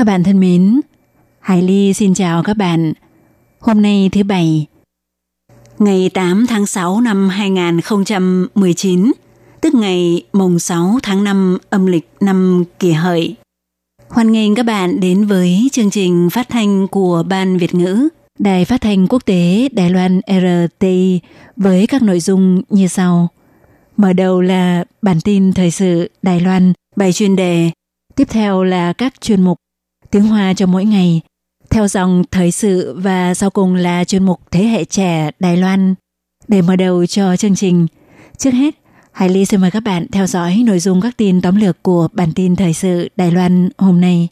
Các bạn thân mến, Hải Ly xin chào các bạn. Hôm nay thứ Bảy, ngày 8 tháng 6 năm 2019, tức ngày mùng 6 tháng 5 âm lịch năm kỷ hợi. Hoan nghênh các bạn đến với chương trình phát thanh của Ban Việt ngữ, Đài Phát thanh Quốc tế Đài Loan RTI với các nội dung như sau. Mở đầu là bản tin thời sự Đài Loan, bài chuyên đề. Tiếp theo là các chuyên mục tiếng Hoa cho mỗi ngày, theo dòng thời sự và sau cùng là chuyên mục Thế hệ trẻ Đài Loan. Để mở đầu cho chương trình, trước hết, Hải Ly xin mời các bạn theo dõi nội dung các tin tóm lược của bản tin thời sự Đài Loan hôm nay.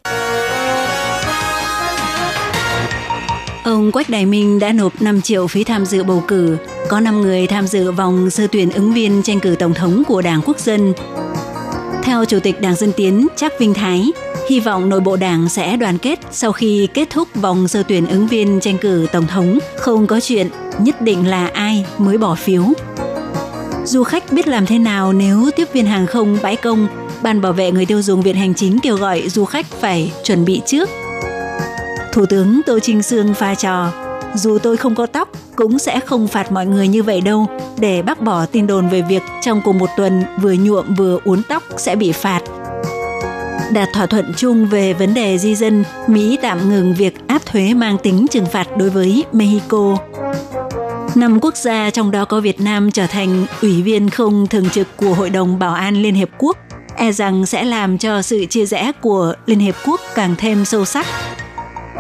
Ông Quách Đại Minh đã nộp 5 triệu phí tham dự bầu cử. Có 5 người tham dự vòng sơ tuyển ứng viên tranh cử tổng thống của Đảng Quốc dân. Theo Chủ tịch Đảng Dân Tiến Trác Vinh Thái, hy vọng nội bộ đảng sẽ đoàn kết sau khi kết thúc vòng sơ tuyển ứng viên tranh cử tổng thống, không có chuyện nhất định là ai mới bỏ phiếu. Du khách biết làm thế nào nếu tiếp viên hàng không bãi công, Ban bảo vệ người tiêu dùng Viện Hành Chính kêu gọi du khách phải chuẩn bị trước. Thủ tướng Tô Trinh Sương pha trò, dù tôi không có tóc cũng sẽ không phạt mọi người như vậy đâu, để bác bỏ tin đồn về việc trong cùng một tuần vừa nhuộm vừa uốn tóc sẽ bị phạt – đạt thỏa thuận chung về vấn đề di dân, Mỹ tạm ngừng việc áp thuế mang tính trừng phạt đối với Mexico. Năm quốc gia trong đó có Việt Nam trở thành ủy viên không thường trực của Hội đồng Bảo an Liên Hiệp Quốc, e rằng sẽ làm cho sự chia rẽ của Liên Hiệp Quốc càng thêm sâu sắc.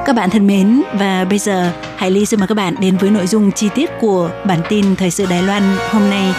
Các bạn thân mến, và bây giờ Hải Ly xin mời các bạn đến với nội dung chi tiết của bản tin Thời sự Đài Loan hôm nay.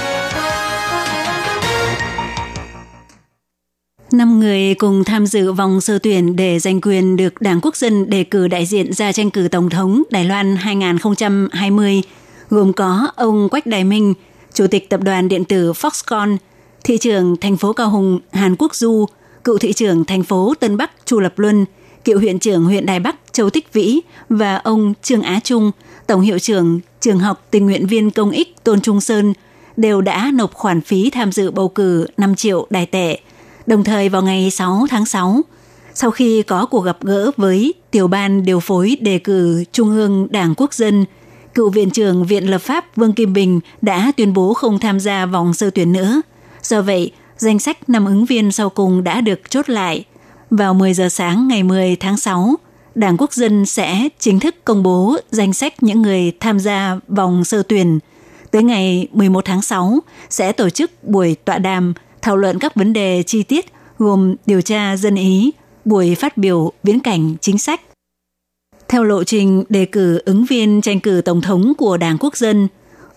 Năm người cùng tham dự vòng sơ tuyển để giành quyền được Đảng Quốc dân đề cử đại diện ra tranh cử Tổng thống Đài Loan 2020, gồm có ông Quách Đại Minh, Chủ tịch Tập đoàn Điện tử Foxconn, thị trưởng thành phố Cao Hùng Hàn Quốc Du, cựu thị trưởng thành phố Tân Bắc Chu Lập Luân, cựu huyện trưởng huyện Đài Bắc Châu Tích Vĩ và ông Trương Á Trung, tổng hiệu trưởng trường học tình nguyện viên công ích Tôn Trung Sơn, đều đã nộp khoản phí tham dự bầu cử 5 triệu đài tệ – Đồng thời vào ngày 6 tháng 6, sau khi có cuộc gặp gỡ với tiểu ban điều phối đề cử Trung ương Đảng Quốc dân, cựu viện trưởng Viện Lập pháp Vương Kim Bình đã tuyên bố không tham gia vòng sơ tuyển nữa. Do vậy, danh sách năm ứng viên sau cùng đã được chốt lại. Vào 10 giờ sáng ngày 10 tháng 6, Đảng Quốc dân sẽ chính thức công bố danh sách những người tham gia vòng sơ tuyển. Tới ngày 11 tháng 6 sẽ tổ chức buổi tọa đàm thảo luận các vấn đề chi tiết gồm điều tra dân ý, buổi phát biểu viễn cảnh chính sách. Theo lộ trình đề cử ứng viên tranh cử tổng thống của Đảng Quốc dân,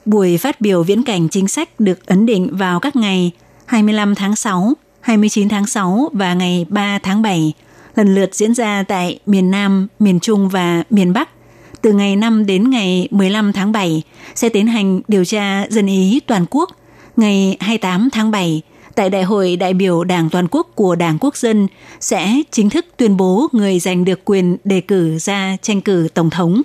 buổi phát biểu viễn cảnh chính sách được ấn định vào các ngày 25 tháng 6, 29 tháng 6 và ngày 3 tháng 7, lần lượt diễn ra tại miền Nam, miền Trung và miền Bắc. Từ ngày 5 đến ngày 15 tháng 7 sẽ tiến hành điều tra dân ý toàn quốc. Ngày 28 tháng 7 tại Đại hội đại biểu Đảng Toàn quốc của Đảng Quốc dân sẽ chính thức tuyên bố người giành được quyền đề cử ra tranh cử Tổng thống.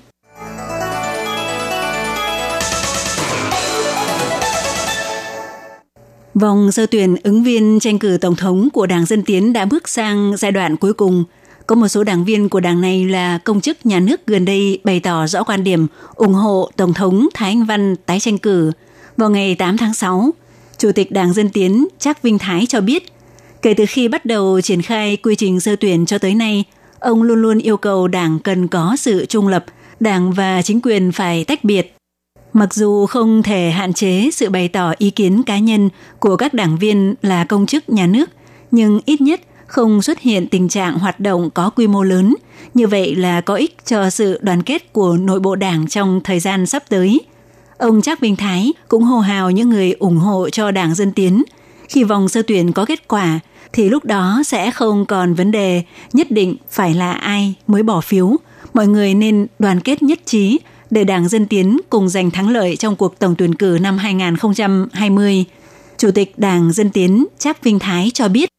Vòng sơ tuyển ứng viên tranh cử Tổng thống của Đảng Dân Tiến đã bước sang giai đoạn cuối cùng. Có một số đảng viên của đảng này là công chức nhà nước gần đây bày tỏ rõ quan điểm ủng hộ Tổng thống Thái Anh Văn tái tranh cử. Vào ngày 8 tháng 6, Chủ tịch Đảng Dân Tiến Trác Vinh Thái cho biết, kể từ khi bắt đầu triển khai quy trình sơ tuyển cho tới nay, ông luôn luôn yêu cầu Đảng cần có sự trung lập, Đảng và chính quyền phải tách biệt. Mặc dù không thể hạn chế sự bày tỏ ý kiến cá nhân của các đảng viên là công chức nhà nước, nhưng ít nhất không xuất hiện tình trạng hoạt động có quy mô lớn, như vậy là có ích cho sự đoàn kết của nội bộ đảng trong thời gian sắp tới – Ông Trác Bình Thái cũng hô hào những người ủng hộ cho Đảng Dân Tiến. Khi vòng sơ tuyển có kết quả, thì lúc đó sẽ không còn vấn đề nhất định phải là ai mới bỏ phiếu. Mọi người nên đoàn kết nhất trí để Đảng Dân Tiến cùng giành thắng lợi trong cuộc tổng tuyển cử năm 2020. Chủ tịch Đảng Dân Tiến Trác Vinh Thái cho biết,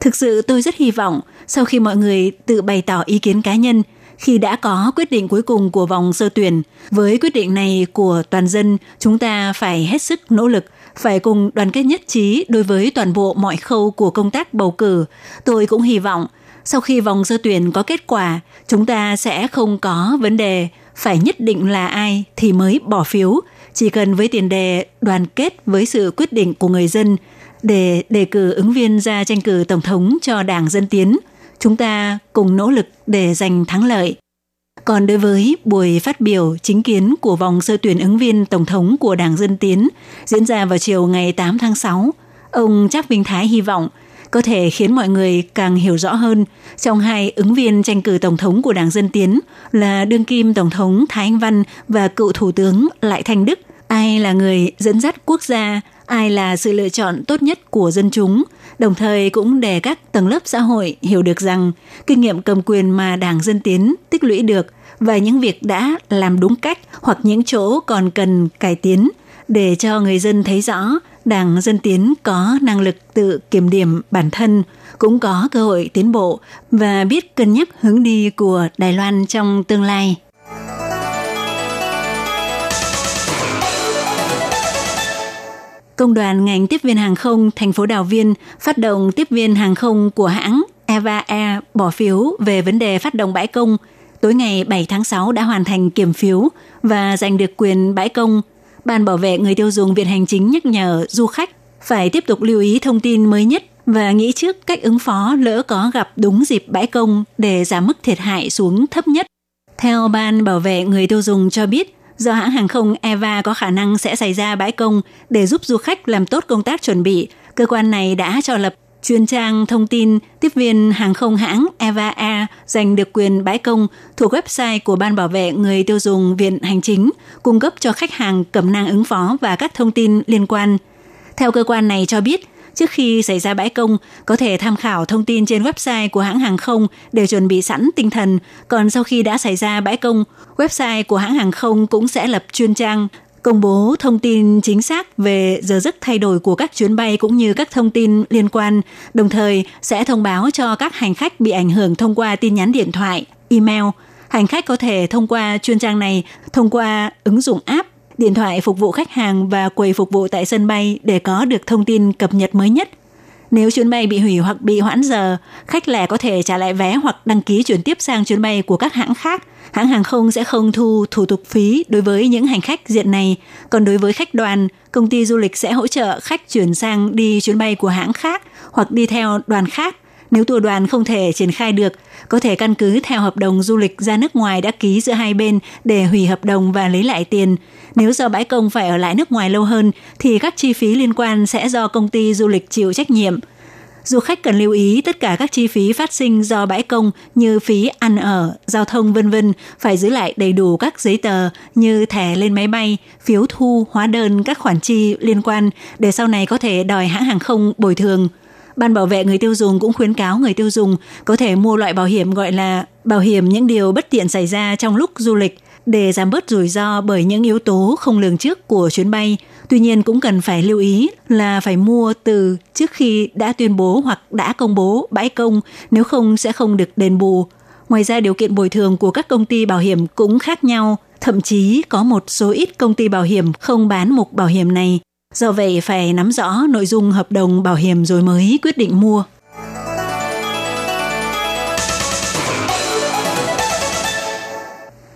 Thực sự tôi rất hy vọng sau khi mọi người tự bày tỏ ý kiến cá nhân khi đã có quyết định cuối cùng của vòng sơ tuyển, với quyết định này của toàn dân, chúng ta phải hết sức nỗ lực, phải cùng đoàn kết nhất trí đối với toàn bộ mọi khâu của công tác bầu cử. Tôi cũng hy vọng sau khi vòng sơ tuyển có kết quả, chúng ta sẽ không có vấn đề phải nhất định là ai thì mới bỏ phiếu, chỉ cần với tiền đề đoàn kết với sự quyết định của người dân để đề cử ứng viên ra tranh cử tổng thống cho Đảng Dân Tiến, chúng ta cùng nỗ lực để giành thắng lợi. Còn đối với buổi phát biểu chính kiến của vòng sơ tuyển ứng viên tổng thống của Đảng Dân Tiến diễn ra vào chiều ngày 8 tháng 6, ông Trác Vinh Thái hy vọng có thể khiến mọi người càng hiểu rõ hơn trong hai ứng viên tranh cử tổng thống của Đảng Dân Tiến là đương kim tổng thống Thái Anh Văn và cựu thủ tướng Lại Thanh Đức. Ai là người dẫn dắt quốc gia, ai là sự lựa chọn tốt nhất của dân chúng, đồng thời cũng để các tầng lớp xã hội hiểu được rằng kinh nghiệm cầm quyền mà Đảng Dân Tiến tích lũy được và những việc đã làm đúng cách hoặc những chỗ còn cần cải tiến để cho người dân thấy rõ Đảng Dân Tiến có năng lực tự kiểm điểm bản thân, cũng có cơ hội tiến bộ và biết cân nhắc hướng đi của Đài Loan trong tương lai. Công đoàn ngành tiếp viên hàng không thành phố Đào Viên phát động tiếp viên hàng không của hãng Eva Air bỏ phiếu về vấn đề phát động bãi công. Tối ngày 7 tháng 6 đã hoàn thành kiểm phiếu và giành được quyền bãi công Ban bảo vệ người tiêu dùng Viện Hành Chính nhắc nhở du khách phải tiếp tục lưu ý thông tin mới nhất và nghĩ trước cách ứng phó lỡ có gặp đúng dịp bãi công để giảm mức thiệt hại xuống thấp nhất. Theo Ban bảo vệ người tiêu dùng cho biết, do hãng hàng không Eva có khả năng sẽ xảy ra bãi công để giúp du khách làm tốt công tác chuẩn bị, cơ quan này đã cho lập chuyên trang thông tin tiếp viên hàng không hãng Eva Air giành được quyền bãi công thuộc website của Ban Bảo vệ Người tiêu dùng Viện Hành Chính, cung cấp cho khách hàng cẩm nang ứng phó và các thông tin liên quan. Theo cơ quan này cho biết, trước khi xảy ra bãi công có thể tham khảo thông tin trên website của hãng hàng không để chuẩn bị sẵn tinh thần. Còn sau khi đã xảy ra bãi công, website của hãng hàng không cũng sẽ lập chuyên trang công bố thông tin chính xác về giờ giấc thay đổi của các chuyến bay cũng như các thông tin liên quan, đồng thời sẽ thông báo cho các hành khách bị ảnh hưởng thông qua tin nhắn điện thoại, email. Hành khách có thể thông qua chuyên trang này thông qua ứng dụng app, điện thoại phục vụ khách hàng và quầy phục vụ tại sân bay để có được thông tin cập nhật mới nhất. Nếu chuyến bay bị hủy hoặc bị hoãn giờ, khách lẻ có thể trả lại vé hoặc đăng ký chuyển tiếp sang chuyến bay của các hãng khác – hãng hàng không sẽ không thu thủ tục phí đối với những hành khách diện này. Còn đối với khách đoàn, công ty du lịch sẽ hỗ trợ khách chuyển sang đi chuyến bay của hãng khác hoặc đi theo đoàn khác. Nếu tour đoàn không thể triển khai được, có thể căn cứ theo hợp đồng du lịch ra nước ngoài đã ký giữa hai bên để hủy hợp đồng và lấy lại tiền. Nếu do bãi công phải ở lại nước ngoài lâu hơn, thì các chi phí liên quan sẽ do công ty du lịch chịu trách nhiệm – Du khách cần lưu ý tất cả các chi phí phát sinh do bãi công như phí ăn ở, giao thông vân vân phải giữ lại đầy đủ các giấy tờ như thẻ lên máy bay, phiếu thu, hóa đơn các khoản chi liên quan để sau này có thể đòi hãng hàng không bồi thường. Ban bảo vệ người tiêu dùng cũng khuyến cáo người tiêu dùng có thể mua loại bảo hiểm gọi là bảo hiểm những điều bất tiện xảy ra trong lúc du lịch để giảm bớt rủi ro bởi những yếu tố không lường trước của chuyến bay Tuy nhiên cũng cần phải lưu ý là phải mua từ trước khi đã tuyên bố hoặc đã công bố bãi công, nếu không sẽ không được đền bù. Ngoài ra điều kiện bồi thường của các công ty bảo hiểm cũng khác nhau, thậm chí có một số ít công ty bảo hiểm không bán mục bảo hiểm này. Do vậy phải nắm rõ nội dung hợp đồng bảo hiểm rồi mới quyết định mua.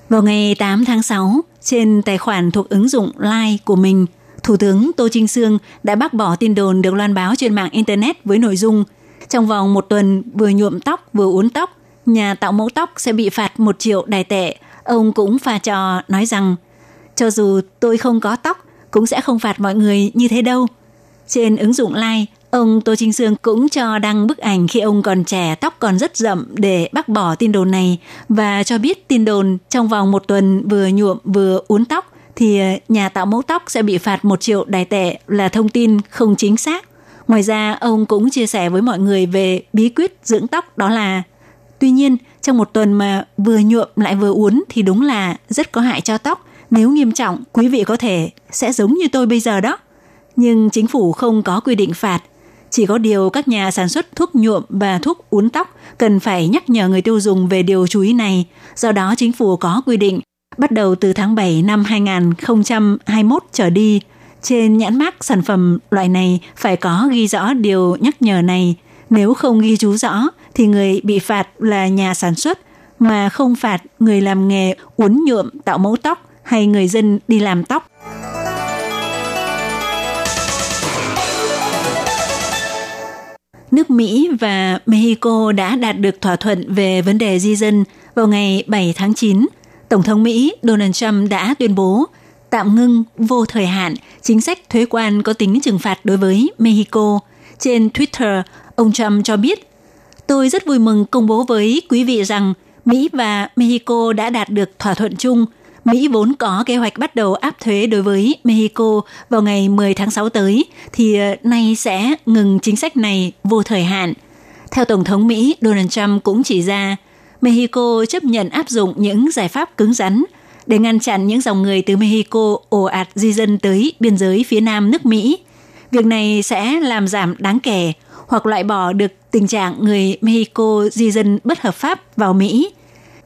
Vào ngày 8 tháng 6, trên tài khoản thuộc ứng dụng Line của mình, Thủ tướng Tô Trinh Sương đã bác bỏ tin đồn được loan báo trên mạng Internet với nội dung trong vòng một tuần vừa nhuộm tóc vừa uốn tóc, nhà tạo mẫu tóc sẽ bị phạt một triệu đài tệ. Ông cũng pha trò nói rằng cho dù tôi không có tóc cũng sẽ không phạt mọi người như thế đâu. Trên ứng dụng Line, ông Tô Trinh Sương cũng cho đăng bức ảnh khi ông còn trẻ tóc còn rất rậm để bác bỏ tin đồn này và cho biết tin đồn trong vòng một tuần vừa nhuộm vừa uốn tóc thì ờ, nhà tạo mẫu tóc sẽ bị phạt 1 triệu đài tệ là thông tin không chính xác. Ngoài ra, ông cũng chia sẻ với mọi người về bí quyết dưỡng tóc đó là Tuy nhiên, trong một tuần mà vừa nhuộm lại vừa uốn thì đúng là rất có hại cho tóc. Nếu nghiêm trọng, quý vị có thể sẽ giống như tôi bây giờ đó. Nhưng chính phủ không có quy định phạt. Chỉ có điều các nhà sản xuất thuốc nhuộm và thuốc uốn tóc cần phải nhắc nhở người tiêu dùng về điều chú ý này. Do đó chính phủ có quy định bắt đầu từ tháng 7 năm 2021 trở đi, trên nhãn mác sản phẩm loại này phải có ghi rõ điều nhắc nhở này. Nếu không ghi chú rõ thì người bị phạt là nhà sản xuất mà không phạt người làm nghề uốn nhuộm tạo mẫu tóc hay người dân đi làm tóc. Nước Mỹ và Mexico đã đạt được thỏa thuận về vấn đề di dân vào ngày 7 tháng 9. Tổng thống Mỹ Donald Trump đã tuyên bố tạm ngưng vô thời hạn chính sách thuế quan có tính trừng phạt đối với Mexico. Trên Twitter, ông Trump cho biết, Tôi rất vui mừng công bố với quý vị rằng Mỹ và Mexico đã đạt được thỏa thuận chung. Mỹ vốn có kế hoạch bắt đầu áp thuế đối với Mexico vào ngày 10 tháng 6 tới, thì ờ, nay sẽ ngừng chính sách này vô thời hạn. Theo Tổng thống Mỹ, Donald Trump cũng chỉ ra, Mexico chấp nhận áp dụng những giải pháp cứng rắn để ngăn chặn những dòng người từ Mexico ồ ạt di dân tới biên giới phía nam nước Mỹ. Việc này sẽ làm giảm đáng kể hoặc loại bỏ được tình trạng người Mexico di dân bất hợp pháp vào Mỹ.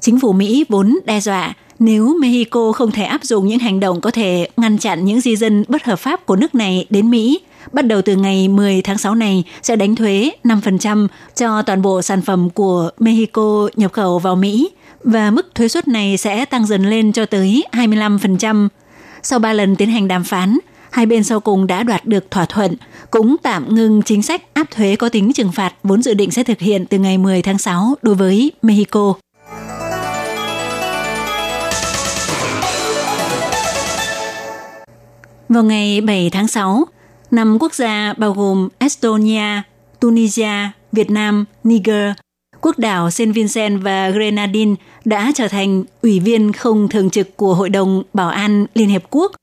Chính phủ Mỹ vốn đe dọa nếu Mexico không thể áp dụng những hành động có thể ngăn chặn những di dân bất hợp pháp của nước này đến Mỹ, bắt đầu từ ngày 10 tháng 6 này sẽ đánh thuế 5% cho toàn bộ sản phẩm của Mexico nhập khẩu vào Mỹ và mức thuế suất này sẽ tăng dần lên cho tới 25%. Sau 3 lần tiến hành đàm phán, hai bên sau cùng đã đoạt được thỏa thuận, cũng tạm ngừng chính sách áp thuế có tính trừng phạt vốn dự định sẽ thực hiện từ ngày 10 tháng 6 đối với Mexico. Vào ngày 7 tháng 6, năm quốc gia bao gồm Estonia, Tunisia, Việt Nam, Niger, quốc đảo Saint Vincent và Grenadine đã trở thành ủy viên không thường trực của Hội đồng Bảo an Liên Hiệp Quốc –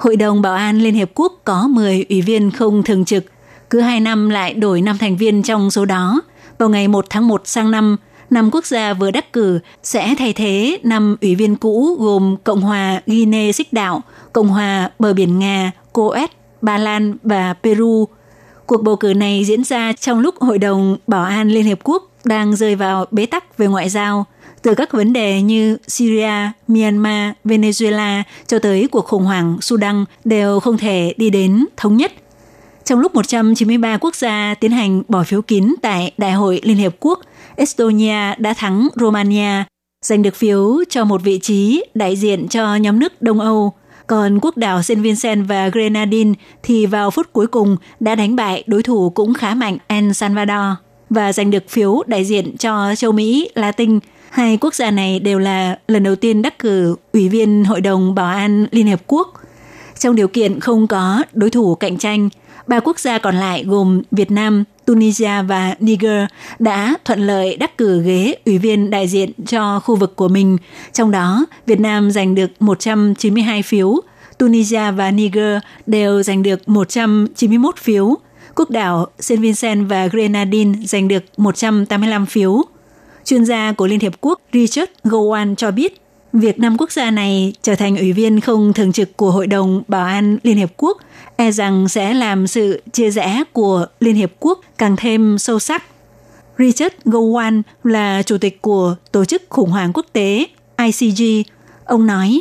Hội đồng Bảo an Liên Hiệp Quốc có 10 ủy viên không thường trực, cứ 2 năm lại đổi 5 thành viên trong số đó. Vào ngày 1 tháng 1 sang năm, năm quốc gia vừa đắc cử sẽ thay thế năm ủy viên cũ gồm Cộng hòa Guinea Xích Đạo, Cộng hòa Bờ Biển Nga, Coet, Ba Lan và Peru. Cuộc bầu cử này diễn ra trong lúc Hội đồng Bảo an Liên Hiệp Quốc đang rơi vào bế tắc về ngoại giao – từ các vấn đề như Syria, Myanmar, Venezuela cho tới cuộc khủng hoảng Sudan đều không thể đi đến thống nhất. Trong lúc 193 quốc gia tiến hành bỏ phiếu kín tại Đại hội Liên Hiệp Quốc, Estonia đã thắng Romania, giành được phiếu cho một vị trí đại diện cho nhóm nước Đông Âu. Còn quốc đảo Saint Vincent và Grenadine thì vào phút cuối cùng đã đánh bại đối thủ cũng khá mạnh El Salvador và giành được phiếu đại diện cho châu Mỹ Latin Hai quốc gia này đều là lần đầu tiên đắc cử Ủy viên Hội đồng Bảo an Liên Hợp Quốc. Trong điều kiện không có đối thủ cạnh tranh, ba quốc gia còn lại gồm Việt Nam, Tunisia và Niger đã thuận lợi đắc cử ghế ủy viên đại diện cho khu vực của mình. Trong đó, Việt Nam giành được 192 phiếu, Tunisia và Niger đều giành được 191 phiếu. Quốc đảo Saint Vincent và Grenadines giành được 185 phiếu. Chuyên gia của Liên Hiệp Quốc Richard Gowan cho biết, việc năm quốc gia này trở thành ủy viên không thường trực của Hội đồng Bảo an Liên Hiệp Quốc e rằng sẽ làm sự chia rẽ của Liên Hiệp Quốc càng thêm sâu sắc. Richard Gowan là chủ tịch của Tổ chức Khủng hoảng Quốc tế ICG. Ông nói,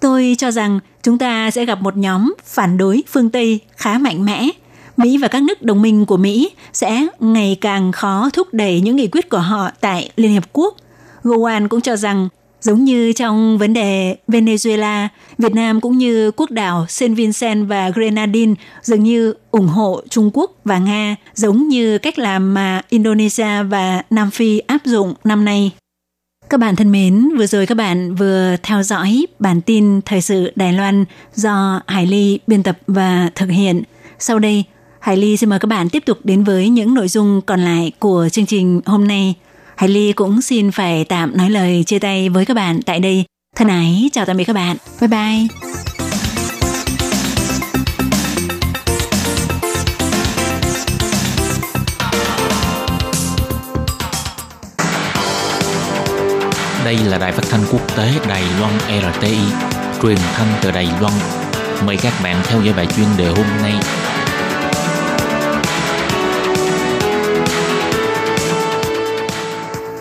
tôi cho rằng chúng ta sẽ gặp một nhóm phản đối phương Tây khá mạnh mẽ Mỹ và các nước đồng minh của Mỹ sẽ ngày càng khó thúc đẩy những nghị quyết của họ tại Liên Hiệp Quốc. Gowan cũng cho rằng Giống như trong vấn đề Venezuela, Việt Nam cũng như quốc đảo Saint Vincent và Grenadine dường như ủng hộ Trung Quốc và Nga, giống như cách làm mà Indonesia và Nam Phi áp dụng năm nay. Các bạn thân mến, vừa rồi các bạn vừa theo dõi bản tin thời sự Đài Loan do Hải Ly biên tập và thực hiện. Sau đây, Hải Ly xin mời các bạn tiếp tục đến với những nội dung còn lại của chương trình hôm nay. Hải Ly cũng xin phải tạm nói lời chia tay với các bạn tại đây. Thân ái, chào tạm biệt các bạn. Bye bye. Đây là đài phát thanh quốc tế Đài Loan RTI, truyền thanh từ Đài Loan. Mời các bạn theo dõi bài chuyên đề hôm nay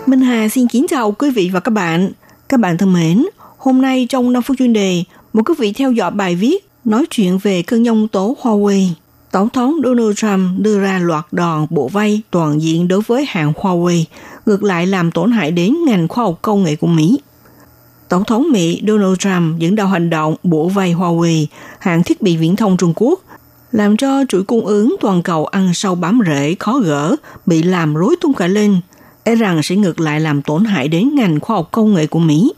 Minh Hà xin kính chào quý vị và các bạn. Các bạn thân mến, hôm nay trong 5 phút chuyên đề, một quý vị theo dõi bài viết nói chuyện về cơn nhông tố Huawei. Tổng thống Donald Trump đưa ra loạt đòn bộ vay toàn diện đối với hãng Huawei, ngược lại làm tổn hại đến ngành khoa học công nghệ của Mỹ. Tổng thống Mỹ Donald Trump dẫn đầu hành động bổ vay Huawei, hãng thiết bị viễn thông Trung Quốc, làm cho chuỗi cung ứng toàn cầu ăn sâu bám rễ khó gỡ, bị làm rối tung cả lên, e rằng sẽ ngược lại làm tổn hại đến ngành khoa học công nghệ của Mỹ.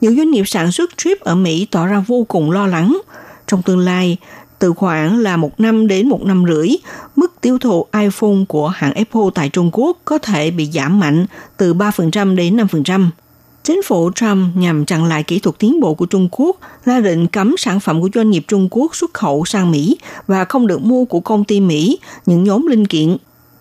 Nhiều doanh nghiệp sản xuất chip ở Mỹ tỏ ra vô cùng lo lắng. Trong tương lai, từ khoảng là một năm đến một năm rưỡi, mức tiêu thụ iPhone của hãng Apple tại Trung Quốc có thể bị giảm mạnh từ 3% đến 5%. Chính phủ Trump nhằm chặn lại kỹ thuật tiến bộ của Trung Quốc ra định cấm sản phẩm của doanh nghiệp Trung Quốc xuất khẩu sang Mỹ và không được mua của công ty Mỹ những nhóm linh kiện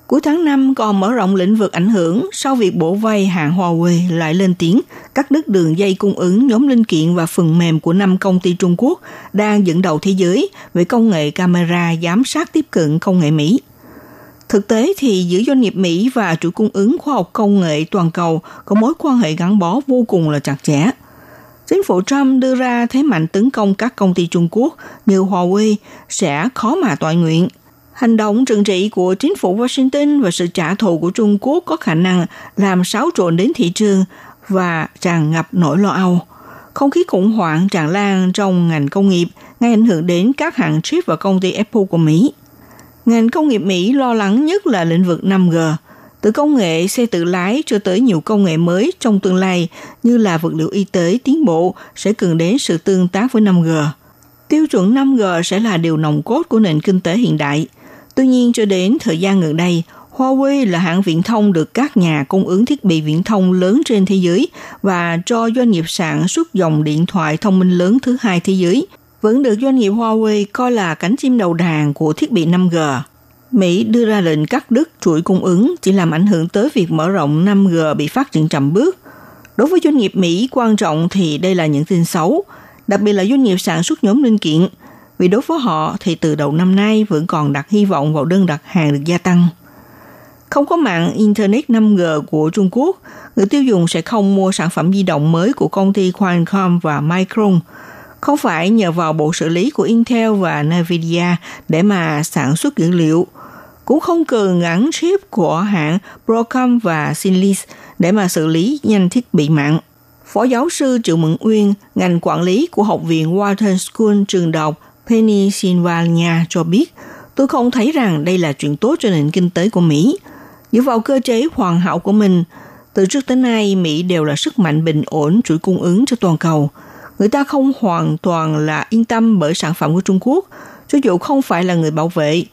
Cuối tháng 5 còn mở rộng lĩnh vực ảnh hưởng, sau việc bổ vay hãng Huawei lại lên tiếng, cắt đứt đường dây cung ứng nhóm linh kiện và phần mềm của năm công ty Trung Quốc đang dẫn đầu thế giới về công nghệ camera giám sát tiếp cận công nghệ Mỹ. Thực tế thì giữa doanh nghiệp Mỹ và chuỗi cung ứng khoa học công nghệ toàn cầu có mối quan hệ gắn bó vô cùng là chặt chẽ. Chính phủ Trump đưa ra thế mạnh tấn công các công ty Trung Quốc như Huawei sẽ khó mà tọa nguyện – Hành động trừng trị của chính phủ Washington và sự trả thù của Trung Quốc có khả năng làm xáo trộn đến thị trường và tràn ngập nỗi lo âu. Không khí khủng hoảng tràn lan trong ngành công nghiệp gây ảnh hưởng đến các hãng chip và công ty Apple của Mỹ. Ngành công nghiệp Mỹ lo lắng nhất là lĩnh vực 5G, từ công nghệ xe tự lái cho tới nhiều công nghệ mới trong tương lai như là vật liệu y tế tiến bộ sẽ cần đến sự tương tác với 5G. Tiêu chuẩn 5G sẽ là điều nòng cốt của nền kinh tế hiện đại – Tuy nhiên cho đến thời gian gần đây, Huawei là hãng viễn thông được các nhà cung ứng thiết bị viễn thông lớn trên thế giới và cho doanh nghiệp sản xuất dòng điện thoại thông minh lớn thứ hai thế giới, vẫn được doanh nghiệp Huawei coi là cánh chim đầu đàn của thiết bị 5G. Mỹ đưa ra lệnh cắt đứt chuỗi cung ứng chỉ làm ảnh hưởng tới việc mở rộng 5G bị phát triển chậm bước. Đối với doanh nghiệp Mỹ quan trọng thì đây là những tin xấu, đặc biệt là doanh nghiệp sản xuất nhóm linh kiện – vì đối với họ thì từ đầu năm nay vẫn còn đặt hy vọng vào đơn đặt hàng được gia tăng. Không có mạng Internet 5G của Trung Quốc, người tiêu dùng sẽ không mua sản phẩm di động mới của công ty Qualcomm và Micron, không phải nhờ vào bộ xử lý của Intel và Nvidia để mà sản xuất dữ liệu, cũng không cần gắn chip của hãng Broadcom và Synlis để mà xử lý nhanh thiết bị mạng. Phó giáo sư Triệu Mẫn Uyên, ngành quản lý của Học viện Wharton School trường đại học Pennsylvania cho biết, tôi không thấy rằng đây là chuyện tốt cho nền kinh tế của Mỹ. Dựa vào cơ chế hoàn hảo của mình, từ trước tới nay Mỹ đều là sức mạnh bình ổn chuỗi cung ứng cho toàn cầu. Người ta không hoàn toàn là yên tâm bởi sản phẩm của Trung Quốc, cho dù không phải là người bảo vệ.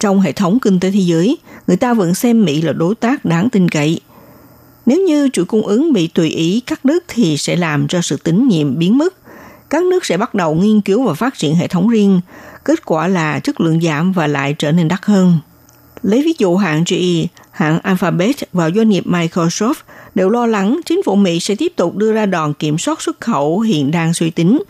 Trong hệ thống kinh tế thế giới, người ta vẫn xem Mỹ là đối tác đáng tin cậy. Nếu như chuỗi cung ứng bị tùy ý cắt đứt thì sẽ làm cho sự tín nhiệm biến mất các nước sẽ bắt đầu nghiên cứu và phát triển hệ thống riêng. Kết quả là chất lượng giảm và lại trở nên đắt hơn. Lấy ví dụ hãng GE, hãng Alphabet và doanh nghiệp Microsoft đều lo lắng chính phủ Mỹ sẽ tiếp tục đưa ra đòn kiểm soát xuất khẩu hiện đang suy tính,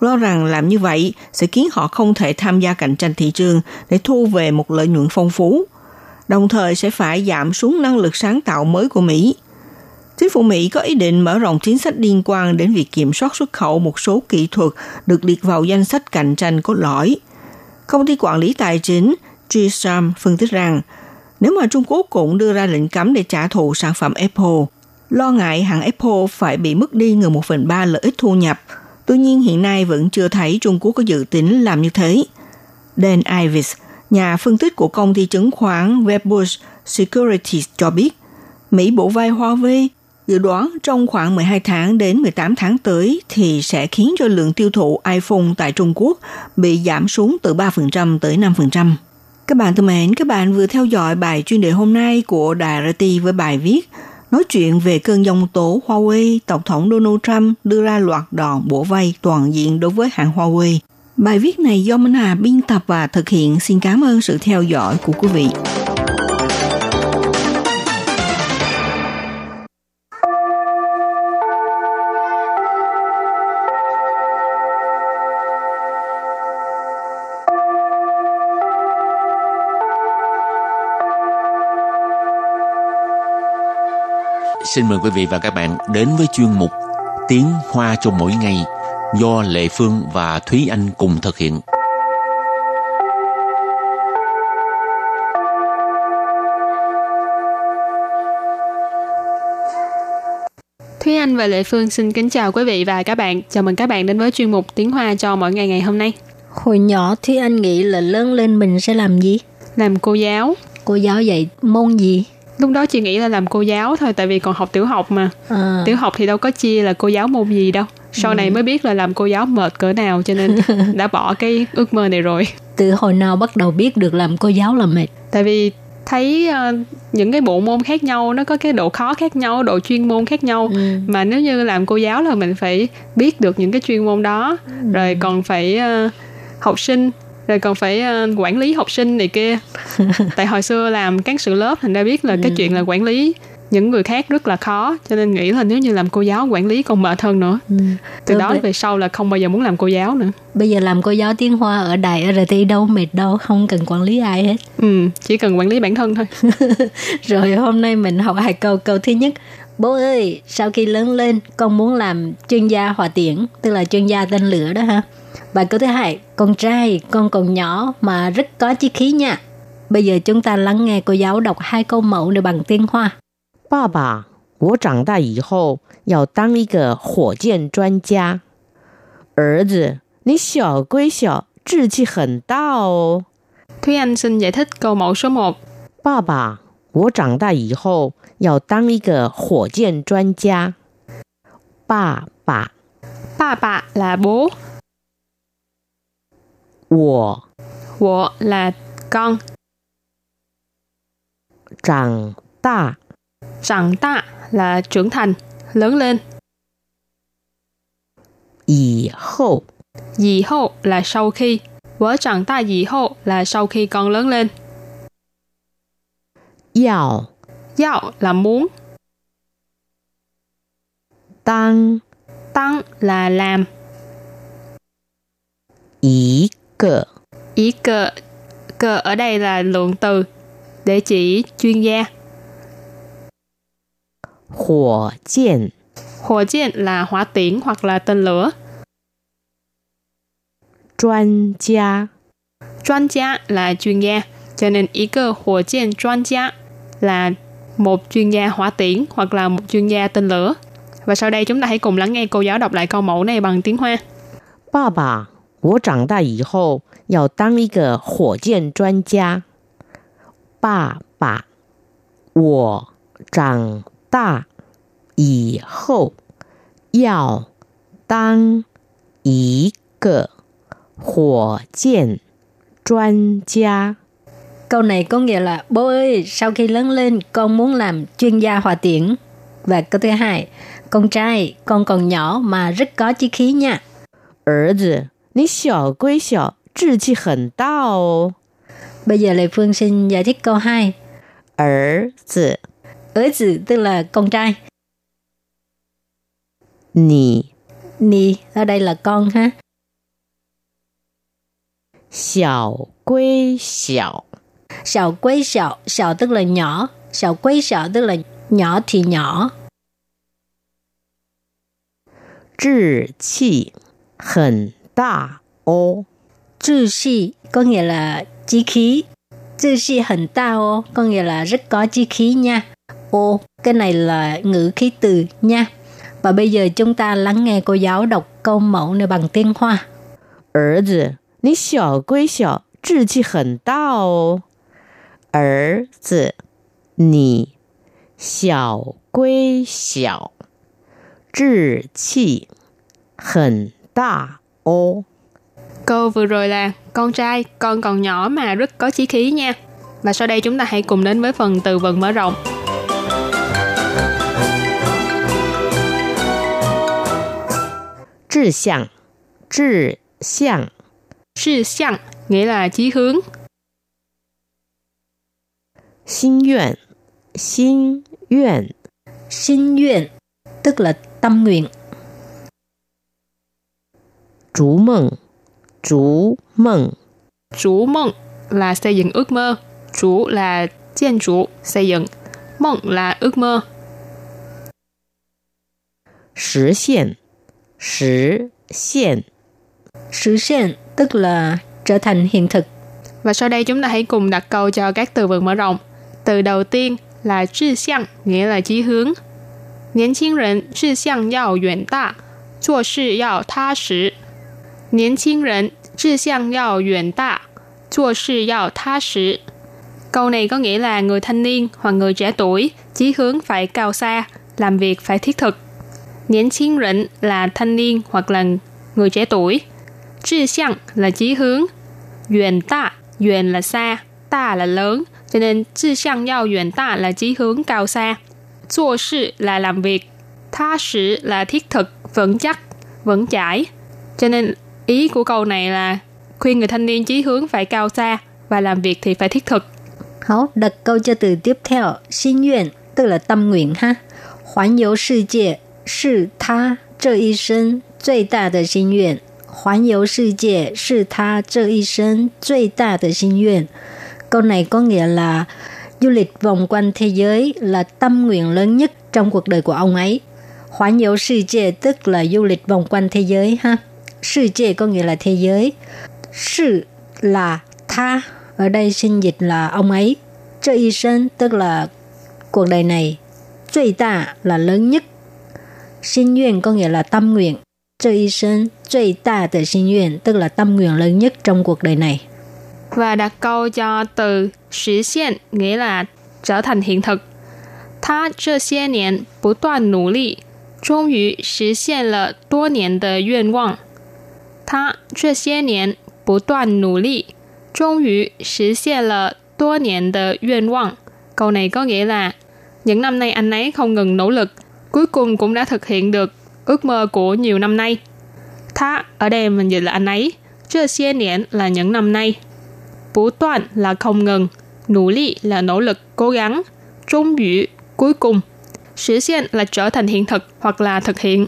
lo rằng làm như vậy sẽ khiến họ không thể tham gia cạnh tranh thị trường để thu về một lợi nhuận phong phú, đồng thời sẽ phải giảm xuống năng lực sáng tạo mới của Mỹ. Chính phủ Mỹ có ý định mở rộng chính sách liên quan đến việc kiểm soát xuất khẩu một số kỹ thuật được liệt vào danh sách cạnh tranh cốt lõi. Công ty quản lý tài chính GSAM phân tích rằng nếu mà Trung Quốc cũng đưa ra lệnh cấm để trả thù sản phẩm Apple, lo ngại hãng Apple phải bị mất đi gần một phần ba lợi ích thu nhập. Tuy nhiên hiện nay vẫn chưa thấy Trung Quốc có dự tính làm như thế. Dan Ives, nhà phân tích của công ty chứng khoán Wedbush Securities cho biết, Mỹ bổ vai Huawei Dự đoán trong khoảng 12 tháng đến 18 tháng tới thì sẽ khiến cho lượng tiêu thụ iPhone tại Trung Quốc bị giảm xuống từ 3% tới 5%. Các bạn thân mến, các bạn vừa theo dõi bài chuyên đề hôm nay của Đài RT với bài viết nói chuyện về cơn dòng tố Huawei, Tổng thống Donald Trump đưa ra loạt đòn bổ vay toàn diện đối với hãng Huawei. Bài viết này do Minh Hà biên tập và thực hiện. Xin cảm ơn sự theo dõi của quý vị. Xin mời quý vị và các bạn đến với chuyên mục Tiếng Hoa cho mỗi ngày do Lệ Phương và Thúy Anh cùng thực hiện. Thúy Anh và Lệ Phương xin kính chào quý vị và các bạn. Chào mừng các bạn đến với chuyên mục Tiếng Hoa cho mỗi ngày ngày hôm nay. Hồi nhỏ Thúy Anh nghĩ là lớn lên mình sẽ làm gì? Làm cô giáo. Cô giáo dạy môn gì? Lúc đó chị nghĩ là làm cô giáo thôi tại vì còn học tiểu học mà. À. Tiểu học thì đâu có chia là cô giáo môn gì đâu. Sau ừ. này mới biết là làm cô giáo mệt cỡ nào cho nên đã bỏ cái ước mơ này rồi. Từ hồi nào bắt đầu biết được làm cô giáo là mệt? Tại vì thấy uh, những cái bộ môn khác nhau nó có cái độ khó khác nhau độ chuyên môn khác nhau ừ. mà nếu như làm cô giáo là mình phải biết được những cái chuyên môn đó ừ. rồi còn phải uh, học sinh rồi còn phải uh, quản lý học sinh này kia. Tại hồi xưa làm cán sự lớp thành ra biết là ừ. cái chuyện là quản lý những người khác rất là khó cho nên nghĩ là nếu như làm cô giáo quản lý còn mệt hơn nữa. Ừ. từ đó về sau là không bao giờ muốn làm cô giáo nữa. Bây giờ làm cô giáo tiếng hoa ở đài RT đâu mệt đâu không cần quản lý ai hết. Ừ chỉ cần quản lý bản thân thôi. Rồi hôm nay mình học hai câu câu thứ nhất. Bố ơi sau khi lớn lên con muốn làm chuyên gia hỏa tiễn tức là chuyên gia tên lửa đó ha Bài câu thứ hai, con trai, con còn nhỏ mà rất có chí khí nha. Bây giờ chúng ta lắng nghe cô giáo đọc hai câu mẫu để bằng tiếng Hoa. 爸爸，我长大以后要当一个火箭专家。儿子，你小归小，志气很大哦。Thúy Anh xin giải thích câu mẫu số 1. 爸爸，我长大以后要当一个火箭专家。爸爸，爸爸 là bố, 我我 là con. Chẳng ta Chẳng ta là trưởng thành, lớn lên. Yi hậu Yi hậu là sau khi. Với chẳng ta yi hậu là sau khi con lớn lên. Yào Yào là muốn. Tăng Tăng là làm. Ý 个 Ý cờ, cờ ở đây là lượng từ để chỉ chuyên gia. 火箭 Hỏa箭là hỏa tiễn hoặc là tên lửa. 专家 Chuyên gia là chuyên gia. Cho nên ý cơ hỏa箭chuyên gia là một chuyên gia hỏa tiễn hoặc là một chuyên gia tên lửa. Và sau đây chúng ta hãy cùng lắng nghe cô giáo đọc lại câu mẫu này bằng tiếng Hoa. 爸爸， 我长大以后要当一个火箭专家。爸爸，我长大以后要当一个火箭专家。 Câu này có nghĩa là bố ơi, sau khi lớn lên con muốn làm chuyên gia hỏa tiễn. Và câu thứ hai, con trai, con còn nhỏ mà rất có chí khí nha. 儿子， 你小归小，志气很大哦。 Bây giờ Lê Phương xin giải thích câu 2. 儿子， Ới tử tức là con trai. 你 Nì ở đây là con ha. 小归小， Sào quấy sào, sào tức là nhỏ. Sào quấy sào tức là nhỏ thì nhỏ. 志气很 大哦。 Trừ si có nghĩa là chí khí. Trừ si hình ta ô có nghĩa là rất có chí khí nha. Ô, cái này là ngữ khí từ nha. Và bây giờ chúng ta lắng nghe cô giáo đọc câu mẫu này bằng tiếng Hoa. 儿子，你小归小，志气很大哦。儿子，你小归小，志气很大 ô. Câu vừa rồi là con trai, con còn nhỏ mà rất có chí khí nha. Và sau đây chúng ta hãy cùng đến với phần từ vựng mở rộng. Chí xiang, chí xiang. Chí xiang nghĩa là chí hướng. Xin nguyện, xin nguyện. Xin nguyện tức là tâm nguyện. 逐梦，逐梦， Chủ mộng là xây dựng ước mơ. Chủ là建chủ, xây dựng. Mộng là ước mơ. 实现，实现， 实hiện tức là trở thành hiện thực. Và sau đây chúng ta hãy cùng đặt câu cho các từ vựng mở rộng. Từ đầu tiên là 志向, nghĩa là chí hướng. 年轻人志向要远大，做事要踏实。 年轻人志向要远大，做事要踏实。Câu này có nghĩa là người thanh niên hoặc người trẻ tuổi, chí hướng phải cao xa, làm việc phải thiết thực. Niên chiến rịnh là thanh niên hoặc là người trẻ tuổi.志向là chí hướng. Yuan ta, yuan là xa, ta là lớn. Cho nên志向要远大 là chí hướng cao xa. 做事 là làm việc. Tha sử là thiết thực, vững chắc, vững chãi. Cho nên ý của câu này là khuyên người thanh niên chí hướng phải cao xa và làm việc thì phải thiết thực. Hảo, đặt câu cho từ tiếp theo. Xin nguyện tức là tâm nguyện ha. Hoàn 游世界是他这一生最大的心愿。环游世界是他这一生最大的心愿. Câu này có nghĩa là du lịch vòng quanh thế giới là tâm nguyện lớn nhất trong cuộc đời của ông ấy. Hoàn 游世界 tức là du lịch vòng quanh thế giới ha. 世界 có nghĩa là thế giới. Sự là tha ở đây xin dịch là ông ấy. Trợ y sinh tức là cuộc đời này.最大 là lớn nhất. Xin nguyện có nghĩa là tâm nguyện. Trợ y sinh 最大的心愿 tức là tâm nguyện lớn nhất trong cuộc đời này. Và đặt câu cho từ 实现 nghĩa là trở thành hiện thực. 他这些年不断努力，终于实现了多年的愿望。 他这些年不断努力，终于实现了多年的愿望。Câu này có nghĩa là những năm nay anh ấy không ngừng nỗ lực, cuối cùng cũng đã thực hiện được ước mơ của nhiều năm nay. Tha ở đây mình dịch là anh ấy, 这些年 là những năm nay. Bú toàn là không ngừng, nỗ lực là nỗ lực, cố gắng, trung yu cuối cùng.实hiện là trở thành hiện thực hoặc là thực hiện.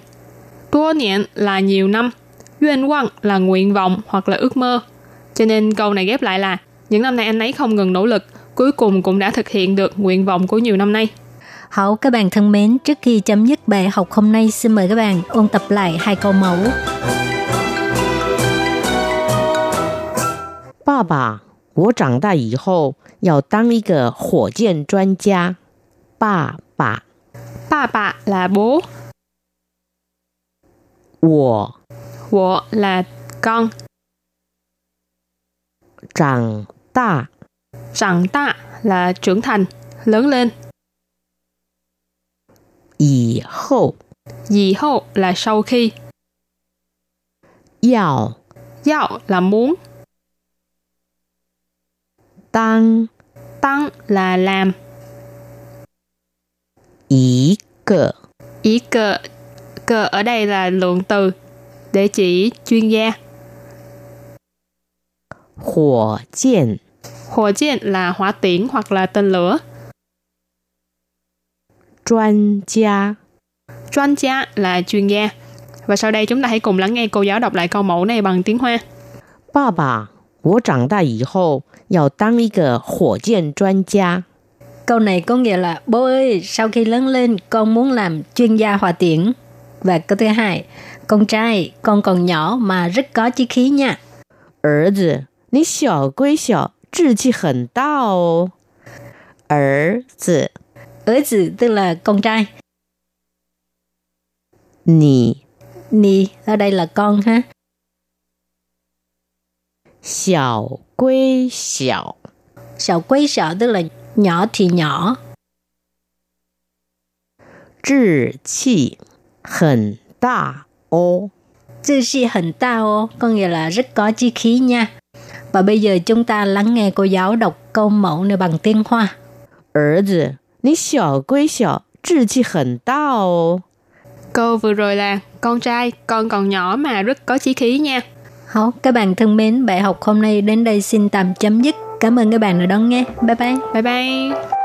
Tua niệm là nhiều năm. Duyên vọng là nguyện vọng hoặc là ước mơ. Cho nên câu này ghép lại là những năm nay anh ấy không ngừng nỗ lực, cuối cùng cũng đã thực hiện được nguyện vọng của nhiều năm nay. Hảo các bạn thân mến, trước khi chấm dứt bài học hôm nay, xin mời các bạn ôn tập lại hai câu mẫu. 爸爸，我长大以后要当一个火箭专家。爸爸， Ba bà là bố, 我 我 là con. Tràng ta Tràng ta là trưởng thành, lớn lên. Yì hậu Yì hậu là sau khi. Yào Yào là muốn. Tăng Tăng là làm. Ý cỡ Ý cỡ Cỡ ở đây là lượng từ để chỉ chuyên gia. 火箭 Hỏa箭là hỏa tiễn hoặc là tên lửa. 专家。 Chuyên gia là chuyên gia. Và sau đây chúng ta hãy cùng lắng nghe cô giáo đọc lại câu mẫu này bằng tiếng Hoa. 爸爸，我长大以后要当一个火箭专家。 Câu này có nghĩa là bố ơi, sau khi lớn lên con muốn làm chuyên gia hỏa tiễn. Và câu thứ hai, con trai, con còn nhỏ mà rất có chí khí nha. 儿子，你小归小，志气很大哦。儿子， Ở tử tức là con trai. 你 Nì ở đây là con ha. 小归小， Sạo quấy sạo tức là nhỏ thì nhỏ. 志气很大 哦。 Chư si hình ta ô, có nghĩa là rất có chí khí nha. Và bây giờ chúng ta lắng nghe cô giáo đọc câu mẫu này bằng tiếng Hoa. 儿子，你小归小，志气很大哦。 Câu vừa rồi là con trai, con còn nhỏ mà rất có chí khí nha. Hảo, các bạn thân mến, bài học hôm nay đến đây xin tạm chấm dứt. Cảm ơn các bạn đã đón nghe. Bye bye. Bye bye.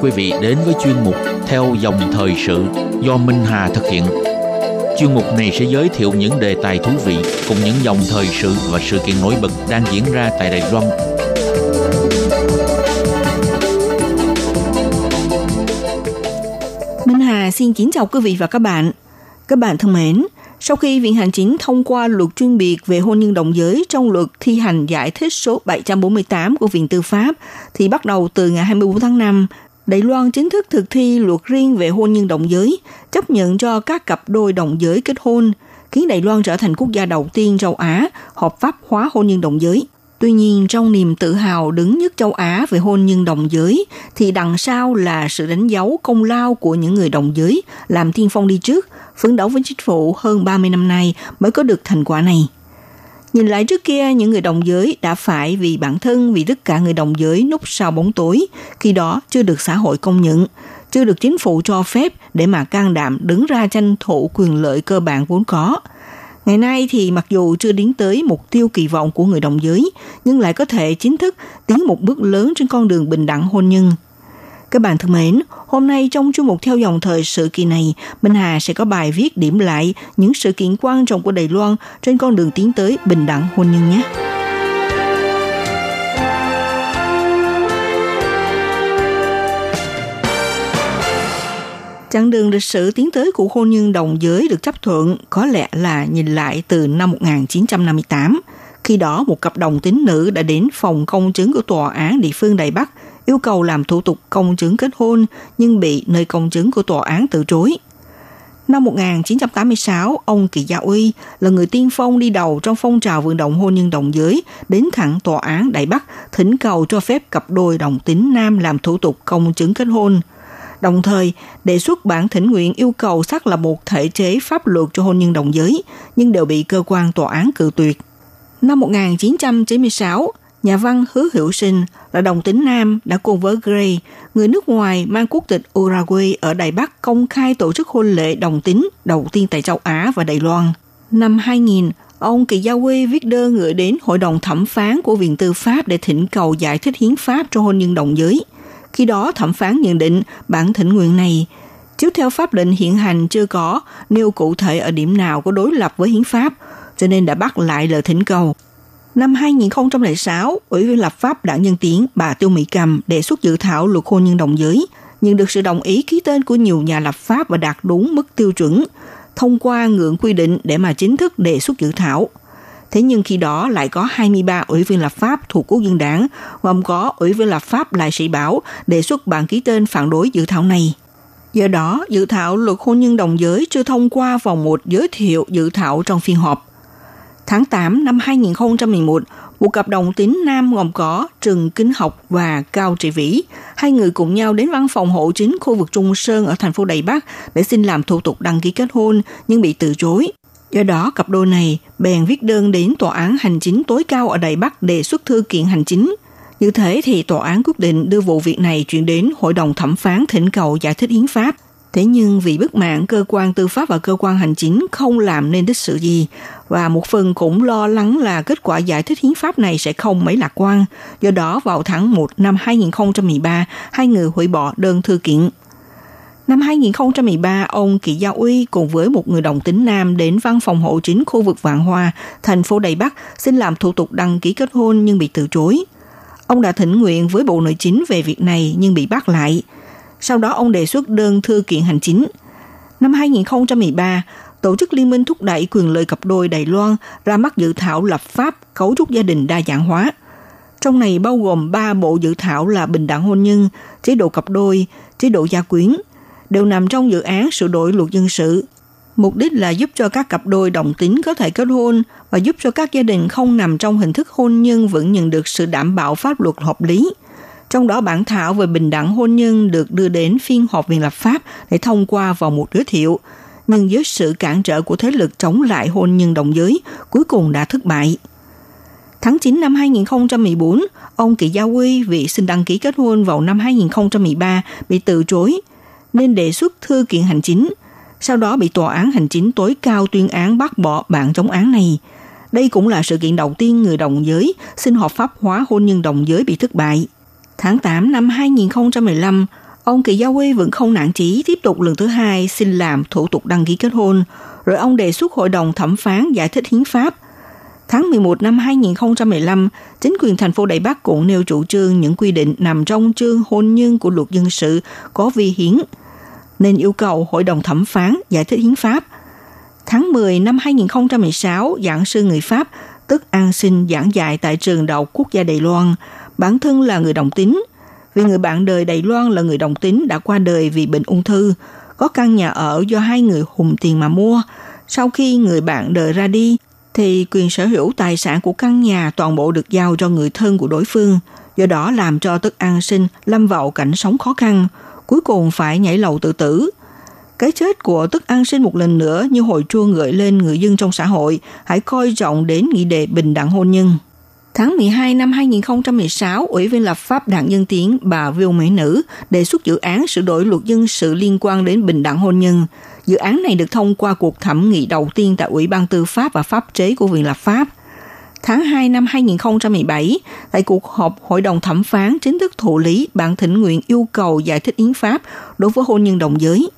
Quý vị đến với chuyên mục Theo dòng thời sự do Minh Hà thực hiện. Chuyên mục này sẽ giới thiệu những đề tài thú vị cùng những dòng thời sự và sự kiện nổi bật đang diễn ra tại Đài Loan. Minh Hà xin kính chào quý vị và các bạn. Các bạn thân mến, sau khi Viện Hành Chính thông qua luật chuyên biệt về hôn nhân đồng giới trong luật thi hành giải thích số 748 của Viện Tư pháp, thì bắt đầu từ ngày 24 tháng 5, Đài Loan chính thức thực thi luật riêng về hôn nhân đồng giới, chấp nhận cho các cặp đôi đồng giới kết hôn, khiến Đài Loan trở thành quốc gia đầu tiên châu Á hợp pháp hóa hôn nhân đồng giới. Tuy nhiên, trong niềm tự hào đứng nhất châu Á về hôn nhân đồng giới, thì đằng sau là sự đánh dấu công lao của những người đồng giới làm tiên phong đi trước, phấn đấu với chính phủ hơn 30 năm nay mới có được thành quả này. Nhìn lại trước kia, những người đồng giới đã phải vì bản thân, vì tất cả người đồng giới núp sau bóng tối, khi đó chưa được xã hội công nhận, chưa được chính phủ cho phép để mà can đảm đứng ra tranh thủ quyền lợi cơ bản vốn có. Ngày nay thì mặc dù chưa đến tới mục tiêu kỳ vọng của người đồng giới, nhưng lại có thể chính thức tiến một bước lớn trên con đường bình đẳng hôn nhân. Các bạn thân mến, hôm nay trong chương mục theo dòng thời sự kỳ này, Minh Hà sẽ có bài viết điểm lại những sự kiện quan trọng của Đài Loan trên con đường tiến tới bình đẳng hôn nhân nhé. Chặng đường lịch sử tiến tới của hôn nhân đồng giới được chấp thuận có lẽ là nhìn lại từ năm 1958. Khi đó, một cặp đồng tính nữ đã đến phòng công chứng của Tòa án địa phương Đài Bắc yêu cầu làm thủ tục công chứng kết hôn nhưng bị nơi công chứng của tòa án từ chối. Năm 1986, ông Kỳ Gia Uy là người tiên phong đi đầu trong phong trào vận động hôn nhân đồng giới đến thẳng tòa án Đại Bắc thỉnh cầu cho phép cặp đôi đồng tính nam làm thủ tục công chứng kết hôn. Đồng thời, đề xuất bản thỉnh nguyện yêu cầu xác lập một thể chế pháp luật cho hôn nhân đồng giới, nhưng đều bị cơ quan tòa án cự tuyệt. Năm 1996, nhà văn Hứa Hữu Sinh là đồng tính nam đã cùng với Gray, người nước ngoài mang quốc tịch Uruguay ở Đài Bắc công khai tổ chức hôn lễ đồng tính đầu tiên tại châu Á và Đài Loan. Năm 2000, ông Kỳ Gia Quy viết đơn gửi đến Hội đồng thẩm phán của Viện Tư pháp để thỉnh cầu giải thích hiến pháp cho hôn nhân đồng giới. Khi đó, thẩm phán nhận định bản thỉnh nguyện này chiếu theo pháp lệnh hiện hành chưa có nêu cụ thể ở điểm nào có đối lập với hiến pháp, cho nên đã bắt lại lời thỉnh cầu. Năm 2006, Ủy viên lập pháp Đảng Nhân Tiến bà Tiêu Mỹ Cầm đề xuất dự thảo luật hôn nhân đồng giới, nhưng được sự đồng ý ký tên của nhiều nhà lập pháp và đạt đúng mức tiêu chuẩn, thông qua ngưỡng quy định để mà chính thức đề xuất dự thảo. Thế nhưng khi đó lại có 23 ủy viên lập pháp thuộc quốc dân đảng, gồm có ủy viên lập pháp Lại Sĩ Bảo đề xuất bản ký tên phản đối dự thảo này. Do đó, dự thảo luật hôn nhân đồng giới chưa thông qua vòng một giới thiệu dự thảo trong phiên họp. Tháng 8 năm 2011, một cặp đồng tính nam gồm có Trừng Kính Học và Cao Trị Vĩ. Hai người cùng nhau đến văn phòng hộ chính khu vực Trung Sơn ở thành phố Đài Bắc để xin làm thủ tục đăng ký kết hôn nhưng bị từ chối. Do đó, cặp đôi này bèn viết đơn đến Tòa án Hành chính tối cao ở Đài Bắc đề xuất thư kiện hành chính. Như thế thì tòa án quyết định đưa vụ việc này chuyển đến Hội đồng thẩm phán thỉnh cầu giải thích hiến pháp. Thế nhưng vì bất mãn cơ quan tư pháp và cơ quan hành chính không làm nên đích sự gì và một phần cũng lo lắng là kết quả giải thích hiến pháp này sẽ không mấy lạc quan. Do đó vào tháng 1 năm 2013, hai người hủy bỏ đơn thư kiện. Năm 2013, ông Kỳ Giao Uy cùng với một người đồng tính nam đến văn phòng hộ chính khu vực Vạn Hoa, thành phố Đài Bắc xin làm thủ tục đăng ký kết hôn nhưng bị từ chối. Ông đã thỉnh nguyện với Bộ Nội chính về việc này nhưng bị bắt lại. Sau đó ông đề xuất đơn thư kiện hành chính. Năm 2013, Tổ chức Liên minh thúc đẩy quyền lợi cặp đôi Đài Loan ra mắt dự thảo lập pháp cấu trúc gia đình đa dạng hóa. Trong này bao gồm 3 bộ dự thảo là bình đẳng hôn nhân, chế độ cặp đôi, chế độ gia quyến, đều nằm trong dự án sửa đổi luật dân sự. Mục đích là giúp cho các cặp đôi đồng tính có thể kết hôn và giúp cho các gia đình không nằm trong hình thức hôn nhân vẫn nhận được sự đảm bảo pháp luật hợp lý. Trong đó bản thảo về bình đẳng hôn nhân được đưa đến phiên họp viện lập pháp để thông qua vào một giới thiệu. Nhưng dưới sự cản trở của thế lực chống lại hôn nhân đồng giới, cuối cùng đã thất bại. Tháng 9 năm 2014, ông Kỳ Gia Quy vị xin đăng ký kết hôn vào năm 2013 bị từ chối, nên đề xuất thư kiện hành chính. Sau đó bị tòa án hành chính tối cao tuyên án bác bỏ bản chống án này. Đây cũng là sự kiện đầu tiên người đồng giới xin hợp pháp hóa hôn nhân đồng giới bị thất bại. Tháng 8 năm 2015, ông Kỳ Gia Huy vẫn không nản chí tiếp tục lần thứ hai xin làm thủ tục đăng ký kết hôn, rồi ông đề xuất hội đồng thẩm phán giải thích hiến pháp. Tháng 11 năm 2015, chính quyền thành phố Đài Bắc cũng nêu chủ trương những quy định nằm trong chương hôn nhân của luật dân sự có vi hiến, nên yêu cầu hội đồng thẩm phán giải thích hiến pháp. Tháng 10 năm 2016, giảng sư người Pháp, tức An Sinh giảng dạy tại trường Đại học Quốc gia Đài Loan, bản thân là người đồng tính. Vì người bạn đời Đài Loan là người đồng tính đã qua đời vì bệnh ung thư, có căn nhà ở do hai người hùng tiền mà mua. Sau khi người bạn đời ra đi, thì quyền sở hữu tài sản của căn nhà toàn bộ được giao cho người thân của đối phương, do đó làm cho Tức An Sinh lâm vào cảnh sống khó khăn, cuối cùng phải nhảy lầu tự tử. Cái chết của Tức An Sinh một lần nữa như hồi chuông gợi lên người dân trong xã hội, hãy coi trọng đến nghị đề bình đẳng hôn nhân. Tháng 12 năm 2016, Ủy viên lập pháp Đảng Dân Tiến bà Viu Mỹ Nữ đề xuất dự án sửa đổi luật dân sự liên quan đến bình đẳng hôn nhân. Dự án này được thông qua cuộc thẩm nghị đầu tiên tại Ủy ban Tư pháp và Pháp chế của Viện Lập pháp. Tháng 2 năm 2017, tại cuộc họp Hội đồng thẩm phán chính thức thụ lý bản thỉnh nguyện yêu cầu giải thích yến pháp đối với hôn nhân đồng giới.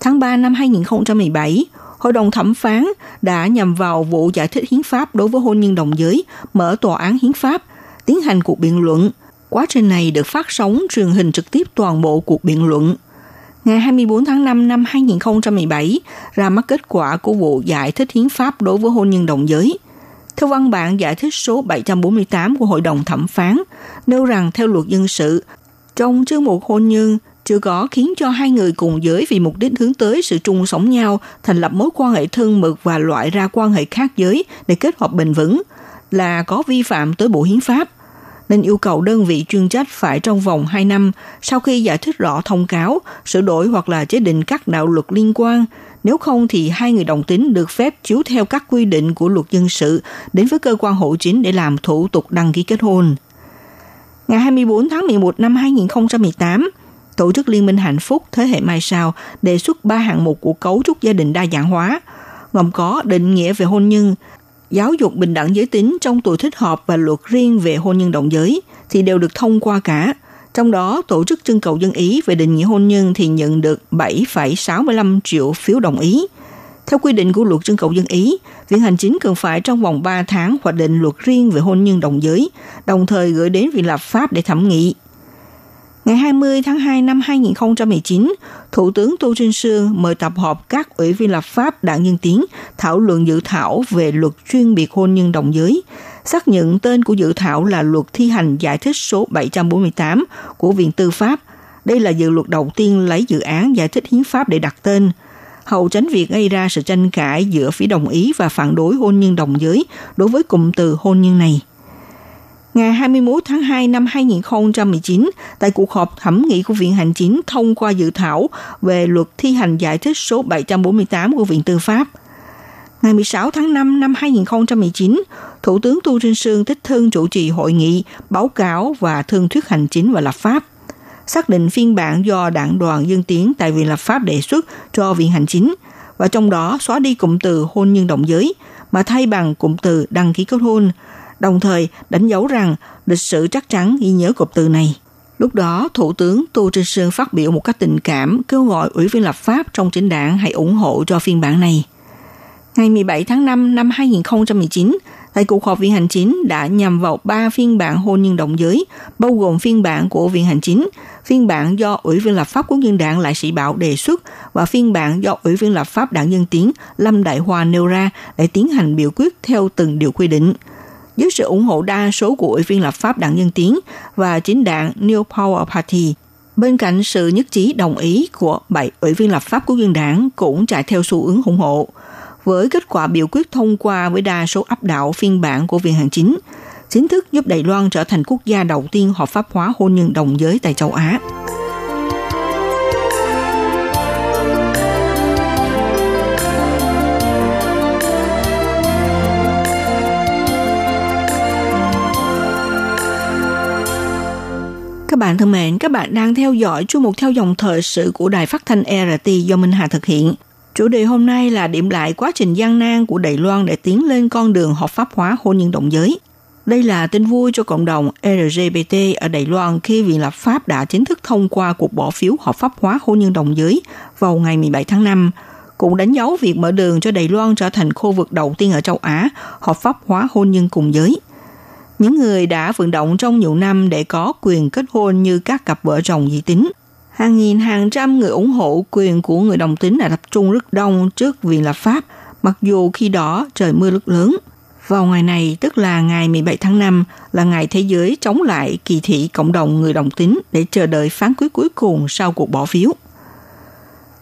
Tháng 3 năm 2017, Hội đồng thẩm phán đã nhằm vào vụ giải thích hiến pháp đối với hôn nhân đồng giới, mở tòa án hiến pháp, tiến hành cuộc biện luận. Quá trình này được phát sóng truyền hình trực tiếp toàn bộ cuộc biện luận. Ngày 24 tháng 5 năm 2017, ra mắt kết quả của vụ giải thích hiến pháp đối với hôn nhân đồng giới. Theo văn bản giải thích số 748 của Hội đồng thẩm phán, nêu rằng theo luật dân sự, trong chương mục hôn nhân chưa có khiến cho hai người cùng giới vì mục đích hướng tới sự chung sống nhau, thành lập mối quan hệ thân mật và loại ra quan hệ khác giới để kết hợp bền vững là có vi phạm tới Bộ Hiến pháp nên yêu cầu đơn vị chuyên trách phải trong vòng 2 năm sau khi giải thích rõ thông cáo, sửa đổi hoặc là chế định các đạo luật liên quan. Nếu không thì hai người đồng tính được phép chiếu theo các quy định của luật dân sự đến với cơ quan hộ chính để làm thủ tục đăng ký kết hôn. Ngày 24 tháng 11 năm 2018, Tổ chức Liên minh Hạnh phúc Thế hệ Mai Sau đề xuất ba hạng mục của cấu trúc gia đình đa dạng hóa, gồm có định nghĩa về hôn nhân, giáo dục bình đẳng giới tính trong tuổi thích hợp và luật riêng về hôn nhân đồng giới thì đều được thông qua cả. Trong đó, tổ chức trưng cầu dân ý về định nghĩa hôn nhân thì nhận được 7,65 triệu phiếu đồng ý. Theo quy định của luật trưng cầu dân ý, Viện Hành Chính cần phải trong vòng 3 tháng hoạch định luật riêng về hôn nhân đồng giới, đồng thời gửi đến Viện Lập pháp để thẩm nghị. Ngày 20 tháng 2 năm 2019, Thủ tướng Tô Trinh Sương mời tập họp các ủy viên lập pháp đảng Nhân Tiến thảo luận dự thảo về luật chuyên biệt hôn nhân đồng giới. Xác nhận tên của dự thảo là luật thi hành giải thích số 748 của Viện Tư pháp. Đây là dự luật đầu tiên lấy dự án giải thích hiến pháp để đặt tên hậu tránh việc gây ra sự tranh cãi giữa phía đồng ý và phản đối hôn nhân đồng giới đối với cụm từ hôn nhân này ngày 21 tháng 2 năm 2019 tại cuộc họp thẩm nghị của Viện Hành Chính thông qua dự thảo về luật thi hành giải thích số 748 của Viện Tư pháp. Ngày 16 tháng 5 năm 2019, Thủ tướng Tu Trinh Sương tích Thương chủ trì hội nghị, báo cáo và thương thuyết hành chính và lập pháp xác định phiên bản do đảng đoàn dân tiến tại Viện Lập pháp đề xuất cho Viện Hành Chính và trong đó xóa đi cụm từ hôn nhân đồng giới mà thay bằng cụm từ đăng ký kết hôn – đồng thời đánh dấu rằng lịch sử chắc chắn ghi nhớ cụm từ này. Lúc đó, Thủ tướng Tô Trinh Sương phát biểu một cách tình cảm kêu gọi Ủy viên lập pháp trong chính đảng hãy ủng hộ cho phiên bản này. Ngày 17 tháng 5 năm 2019, tại cuộc họp Viện Hành Chính đã nhằm vào ba phiên bản hôn nhân đồng giới, bao gồm phiên bản của Viện Hành Chính, phiên bản do Ủy viên lập pháp quốc dân đảng Lại Sĩ Bảo đề xuất và phiên bản do Ủy viên lập pháp đảng Nhân Tiến Lâm Đại Hoa nêu ra để tiến hành biểu quyết theo từng điều quy định – dưới sự ủng hộ đa số của ủy viên lập pháp đảng Nhân Tiến và chính đảng New Power Party. Bên cạnh sự nhất trí đồng ý của bảy ủy viên lập pháp của dân đảng cũng chạy theo xu hướng ủng hộ. Với kết quả biểu quyết thông qua với đa số áp đảo phiên bản của Viện Hành Chính, chính thức giúp Đài Loan trở thành quốc gia đầu tiên hợp pháp hóa hôn nhân đồng giới tại châu Á. Các bạn thân mến, các bạn đang theo dõi chuyên mục theo dòng thời sự của Đài Phát thanh RT do Minh Hà thực hiện. Chủ đề hôm nay là điểm lại quá trình gian nan của Đài Loan để tiến lên con đường hợp pháp hóa hôn nhân đồng giới. Đây là tin vui cho cộng đồng LGBT ở Đài Loan khi Viện lập pháp đã chính thức thông qua cuộc bỏ phiếu hợp pháp hóa hôn nhân đồng giới vào ngày 17 tháng 5, cũng đánh dấu việc mở đường cho Đài Loan trở thành khu vực đầu tiên ở châu Á hợp pháp hóa hôn nhân cùng giới. Những người đã vận động trong nhiều năm để có quyền kết hôn như các cặp vợ chồng dị tính. Hàng nghìn hàng trăm người ủng hộ quyền của người đồng tính đã tập trung rất đông trước Viện lập pháp, mặc dù khi đó trời mưa rất lớn. Vào ngày này, tức là ngày 17 tháng 5, là ngày thế giới chống lại kỳ thị cộng đồng người đồng tính để chờ đợi phán quyết cuối cùng sau cuộc bỏ phiếu.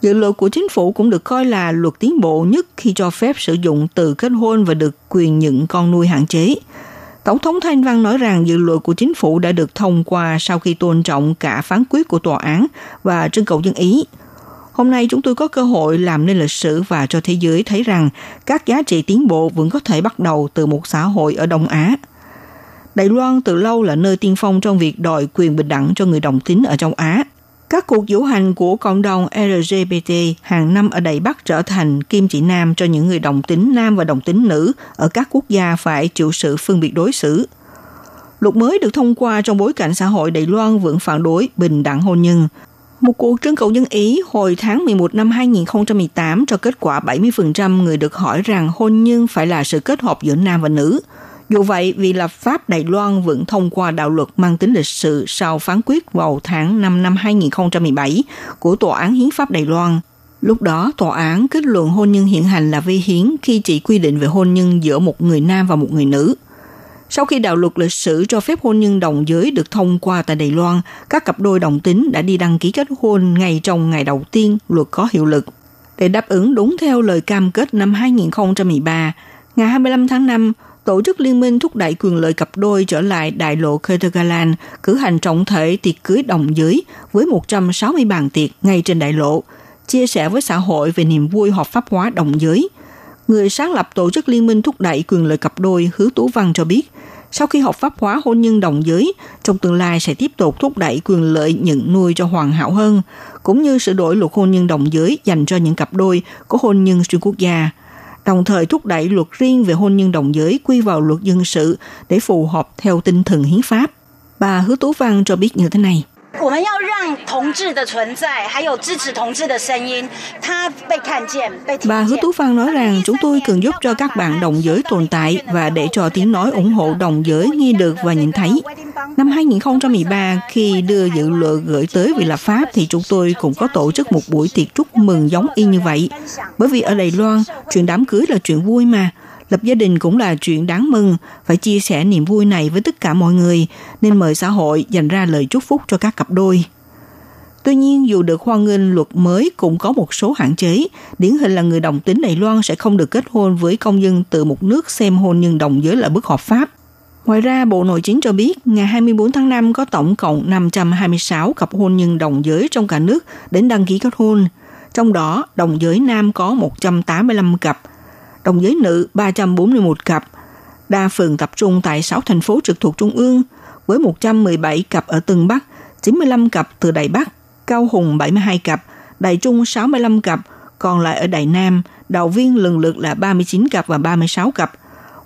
Dự luật của chính phủ cũng được coi là luật tiến bộ nhất khi cho phép sử dụng từ kết hôn và được quyền nhận con nuôi hạn chế. Tổng thống Thanh Văn nói rằng dự luật của chính phủ đã được thông qua sau khi tôn trọng cả phán quyết của tòa án và trưng cầu dân ý. Hôm nay chúng tôi có cơ hội làm nên lịch sử và cho thế giới thấy rằng các giá trị tiến bộ vẫn có thể bắt đầu từ một xã hội ở Đông Á. Đài Loan từ lâu là nơi tiên phong trong việc đòi quyền bình đẳng cho người đồng tính ở châu Á. Các cuộc diễu hành của cộng đồng LGBT hàng năm ở Đài Bắc trở thành kim chỉ nam cho những người đồng tính nam và đồng tính nữ ở các quốc gia phải chịu sự phân biệt đối xử. Luật mới được thông qua trong bối cảnh xã hội Đài Loan vẫn phản đối bình đẳng hôn nhân. Một cuộc trưng cầu dân Ý hồi tháng 11 năm 2018 cho kết quả 70% người được hỏi rằng hôn nhân phải là sự kết hợp giữa nam và nữ – dù vậy, vì lập pháp Đài Loan vẫn thông qua đạo luật mang tính lịch sử sau phán quyết vào tháng 5 năm 2017 của Tòa án Hiến pháp Đài Loan. Lúc đó, tòa án kết luận hôn nhân hiện hành là vi hiến khi chỉ quy định về hôn nhân giữa một người nam và một người nữ. Sau khi đạo luật lịch sử cho phép hôn nhân đồng giới được thông qua tại Đài Loan, các cặp đôi đồng tính đã đi đăng ký kết hôn ngay trong ngày đầu tiên luật có hiệu lực. Để đáp ứng đúng theo lời cam kết năm 2013, ngày 25 tháng 5, Tổ chức Liên minh thúc đẩy quyền lợi cặp đôi trở lại đại lộ Ketagalan cử hành trọng thể tiệc cưới đồng giới với 160 bàn tiệc ngay trên đại lộ, chia sẻ với xã hội về niềm vui hợp pháp hóa đồng giới. Người sáng lập Tổ chức Liên minh thúc đẩy quyền lợi cặp đôi Hứa Tú Văn cho biết, sau khi hợp pháp hóa hôn nhân đồng giới, trong tương lai sẽ tiếp tục thúc đẩy quyền lợi nhận nuôi cho hoàn hảo hơn, cũng như sửa đổi luật hôn nhân đồng giới dành cho những cặp đôi có hôn nhân xuyên quốc gia – đồng thời thúc đẩy luật riêng về hôn nhân đồng giới quy vào luật dân sự để phù hợp theo tinh thần hiến pháp. Bà Hứa Tú Văn cho biết như thế này. 我们要让同志的存在，还有支持同志的声音，它被看见、被听 Bà Hứa Tú Văn nói rằng chúng tôi cần giúp cho các bạn đồng giới tồn tại và để cho tiếng nói ủng hộ đồng giới nghe được và nhìn thấy. Năm 2013, khi đưa dự luật gửi tới vị lập pháp thì chúng tôi cũng có tổ chức một buổi tiệc chúc mừng giống y như vậy. Bởi vì ở Đài Loan, chuyện đám cưới là chuyện vui mà. Lập gia đình cũng là chuyện đáng mừng, phải chia sẻ niềm vui này với tất cả mọi người, nên mời xã hội dành ra lời chúc phúc cho các cặp đôi. Tuy nhiên, dù được hoan nghênh luật mới cũng có một số hạn chế. Điển hình là người đồng tính Đài Loan sẽ không được kết hôn với công dân từ một nước xem hôn nhân đồng giới là bất hợp pháp. Ngoài ra, Bộ Nội chính cho biết, ngày 24 tháng 5 có tổng cộng 526 cặp hôn nhân đồng giới trong cả nước đến đăng ký kết hôn. Trong đó, đồng giới nam có 185 cặp, đồng giới nữ 341 cặp. Đa phần tập trung tại 6 thành phố trực thuộc Trung ương, với 117 cặp ở Tân Bắc, 95 cặp từ Đài Bắc, Cao Hùng 72 cặp, Đài Trung 65 cặp, còn lại ở Đài Nam, Đạo Viên lần lượt là 39 cặp và 36 cặp.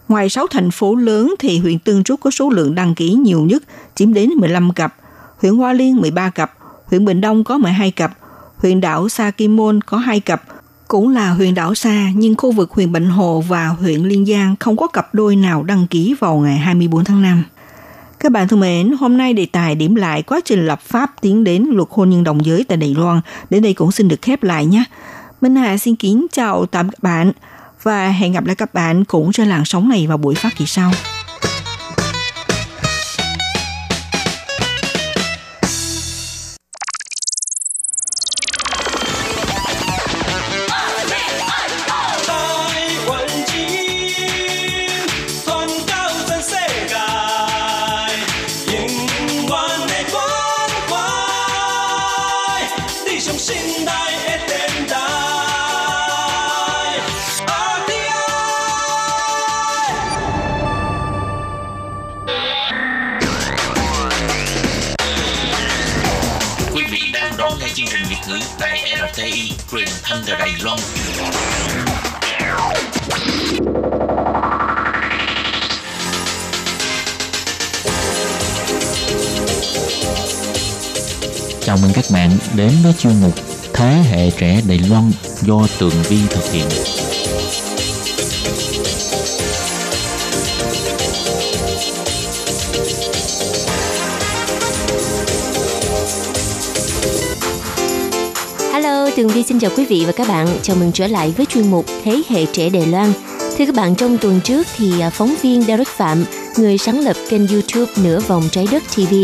Ngoài 6 thành phố lớn thì huyện Tương Trúc có số lượng đăng ký nhiều nhất, chiếm đến 15 cặp, huyện Hoa Liên 13 cặp, huyện Bình Đông có 12 cặp, huyện đảo Sa Kim Môn có 2 cặp, cũng là huyện đảo xa nhưng khu vực huyện Bệnh Hồ và huyện Liên Giang không có cặp đôi nào đăng ký vào ngày 24 tháng 5. Các bạn thân mến, hôm nay đề tài điểm lại quá trình lập pháp tiến đến luật hôn nhân đồng giới tại Đài Loan. Đến đây cũng xin được khép lại nhé. Minh Hà xin kính chào tạm các bạn và hẹn gặp lại các bạn cũng trên làn sóng này vào buổi phát kỳ sau. Chào mừng các bạn đến với chuyên mục Thế hệ trẻ Đài Loan do Tường Vi thực hiện. Hello, Tường Vi xin chào quý vị và các bạn. Chào mừng trở lại với chuyên mục Thế hệ trẻ Đài Loan. Thưa các bạn, trong tuần trước thì à, phóng viên Derek Phạm, người sáng lập kênh YouTube Nửa Vòng Trái Đất TV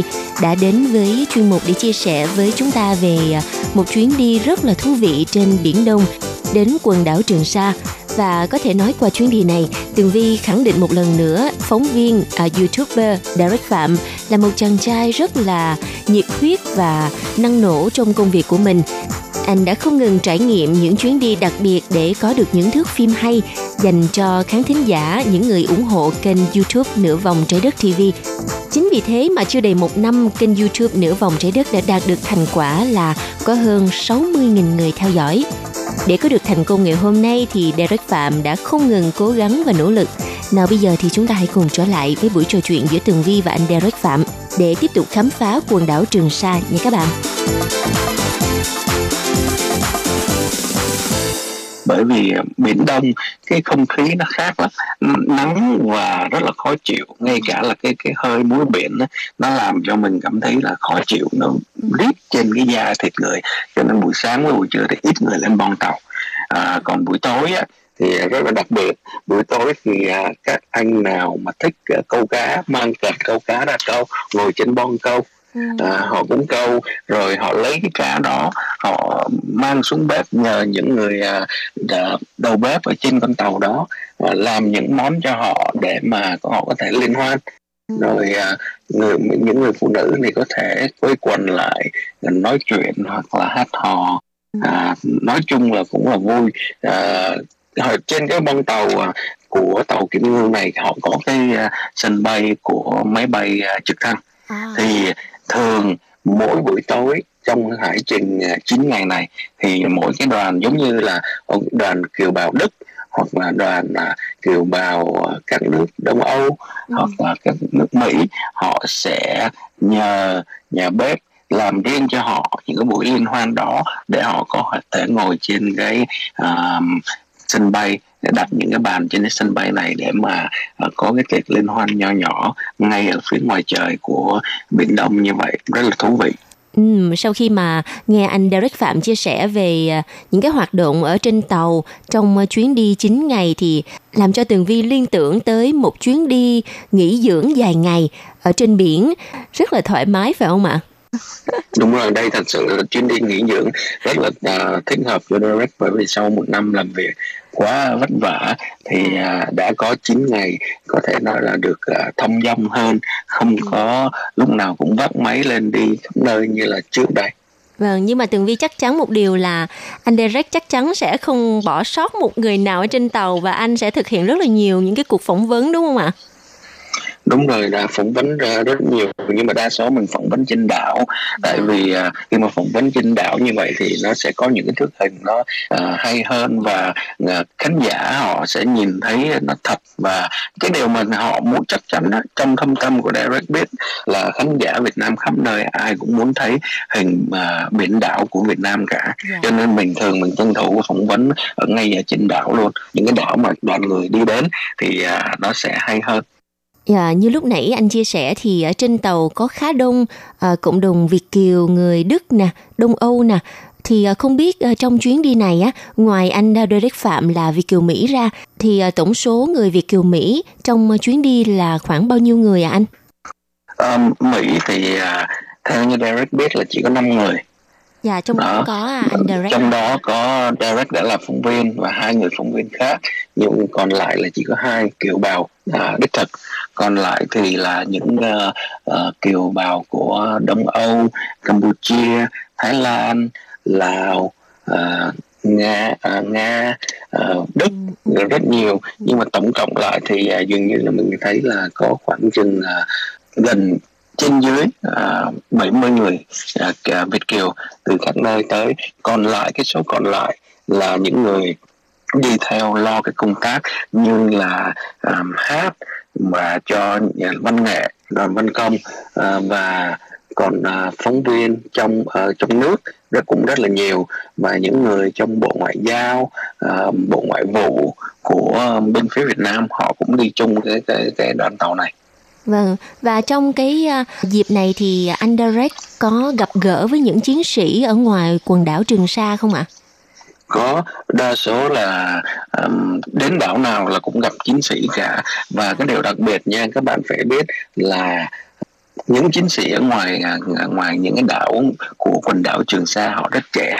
đã đến với chuyên mục để chia sẻ với chúng ta về à, một chuyến đi rất là thú vị trên Biển Đông đến quần đảo Trường Sa. Và có thể nói qua chuyến đi này, Tường Vi khẳng định một lần nữa phóng viên à, YouTuber Derek Phạm là một chàng trai rất là nhiệt huyết và năng nổ trong công việc của mình anh đã không ngừng trải nghiệm những chuyến đi đặc biệt để có được những thước phim hay dành cho khán thính giả, những người ủng hộ kênh YouTube Nửa Vòng Trái Đất TV. Chính vì thế mà chưa đầy một năm, kênh YouTube Nửa Vòng Trái Đất đã đạt được thành quả là có hơn 60.000 người theo dõi. Để có được thành công ngày hôm nay thì Derek Phạm đã không ngừng cố gắng và nỗ lực. Nào bây giờ thì chúng ta hãy cùng trở lại với buổi trò chuyện giữa Tường Vi và anh Derek Phạm để tiếp tục khám phá quần đảo Trường Sa nha các bạn. Bởi vì biển đông cái không khí nó khác lắm. Nắng và rất là khó chịu ngay cả là cái cái hơi muối biển đó, nó làm cho mình cảm thấy là khó chịu. Nó rít trên cái da thịt người cho nên buổi sáng với buổi trưa thì ít người lên bon tàu. À, còn buổi tối á, thì rất là đặc biệt. Buổi tối thì à, các anh nào mà thích à, câu cá mang cần câu cá ra câu ngồi trên bon câu à, họ cũng câu rồi họ lấy cái cá đó họ mang xuống bếp nhờ những người à, đầu bếp ở trên con tàu đó và làm những món cho họ để mà họ có thể liên hoan. Rồi à, người những người phụ nữ thì có thể quây quần lại nói chuyện hoặc là hát hò. À, nói chung là cũng là vui. À, ở trên cái bông tàu à, của tàu Kim Ngưu này họ có cái à, sân bay của máy bay à, trực thăng. Thì thường mỗi buổi tối trong hải trình à, 9 ngày này thì mỗi cái đoàn giống như là đoàn kiều bào Đức hoặc là đoàn à, kiều bào à, các nước Đông Âu hoặc là các nước Mỹ họ sẽ nhờ nhà bếp làm riêng cho họ những cái buổi liên hoan đó để họ có thể ngồi trên cái à, sân bay đặt những cái bàn trên cái sân bay này để mà ờ, có cái tiệc liên hoan nho nhỏ ngay ở phía ngoài trời của biển Đông như vậy rất là thú vị. Ừ, sau khi mà nghe anh Derek Phạm chia sẻ về ờ, những cái hoạt động ở trên tàu trong ờ, chuyến đi 9 ngày thì làm cho Tường Vi liên tưởng tới một chuyến đi nghỉ dưỡng dài ngày ở trên biển rất là thoải mái phải không ạ? Đúng rồi, đây thật sự là chuyến đi nghỉ dưỡng rất là uh, thích hợp cho Derek bởi vì sau một năm làm việc quá vất vả thì uh, đã có 9 ngày có thể nói là được uh, thông dong hơn, không có lúc nào cũng vác máy lên đi khắp nơi như là trước đây. Vâng, nhưng mà Tường Vi chắc chắn một điều là anh Derek chắc chắn sẽ không bỏ sót một người nào ở trên tàu và anh sẽ thực hiện rất là nhiều những cái cuộc phỏng vấn đúng không ạ? Đúng rồi là phỏng vấn rất nhiều nhưng mà đa số mình phỏng vấn trên đảo. Tại vì à, khi mà phỏng vấn trên đảo như vậy thì nó sẽ có những cái thước hình nó à, hay hơn và à, khán giả họ sẽ nhìn thấy nó thật. Và cái điều mà họ muốn chắc chắn đó, trong thâm tâm của Derek biết là khán giả Việt Nam khắp nơi ai cũng muốn thấy hình à, biển đảo của Việt Nam cả. Cho nên mình thường mình tuân thủ phỏng vấn ở ngay ở trên đảo luôn. Những cái đảo mà đoàn người đi đến thì nó sẽ hay hơn Dạ, như lúc nãy anh chia sẻ thì ở trên tàu có khá đông à, cộng đồng Việt kiều, người Đức nè, Đông Âu nè. Thì à, không biết à, trong chuyến đi này á, ngoài anh Derek Phạm là Việt kiều Mỹ ra, thì à, tổng số người Việt kiều Mỹ trong à, chuyến đi là khoảng bao nhiêu người à anh? Um, Mỹ thì à, theo như Derek biết là chỉ có 5 người. Dạ, trong đó, Đó. có à, anh Derek. Trong đó có Derek đã là phóng viên và hai người phóng viên khác, nhưng còn lại là chỉ có hai kiều bào à, đích thực. Còn lại thì là những uh, uh, kiều bào của Đông Âu, Campuchia, Thái Lan, lào à, nga à, nga à, đức rất nhiều. Nhưng mà tổng cộng lại thì à, dường như là mình thấy là có khoảng chừng à, gần trên dưới à, 70 người cả Việt kiều từ các nơi tới. Còn lại cái số còn lại là những người đi theo lo cái công tác như là um, hát mà cho à, văn nghệ đoàn văn công à, và còn à, phóng viên trong trong nước rất cũng rất là nhiều và những người trong bộ ngoại giao bộ ngoại vụ của bên phía Việt Nam họ cũng đi chung cái cái cái đoàn tàu này Vâng, và trong cái dịp này thì anh Derek có gặp gỡ với những chiến sĩ ở ngoài quần đảo Trường Sa không ạ? Có đa số là um, đến đảo nào là cũng gặp chiến sĩ cả. Và cái điều đặc biệt nha các bạn phải biết là những chiến sĩ ở ngoài à, ngoài những cái đảo của quần đảo Trường Sa họ rất trẻ.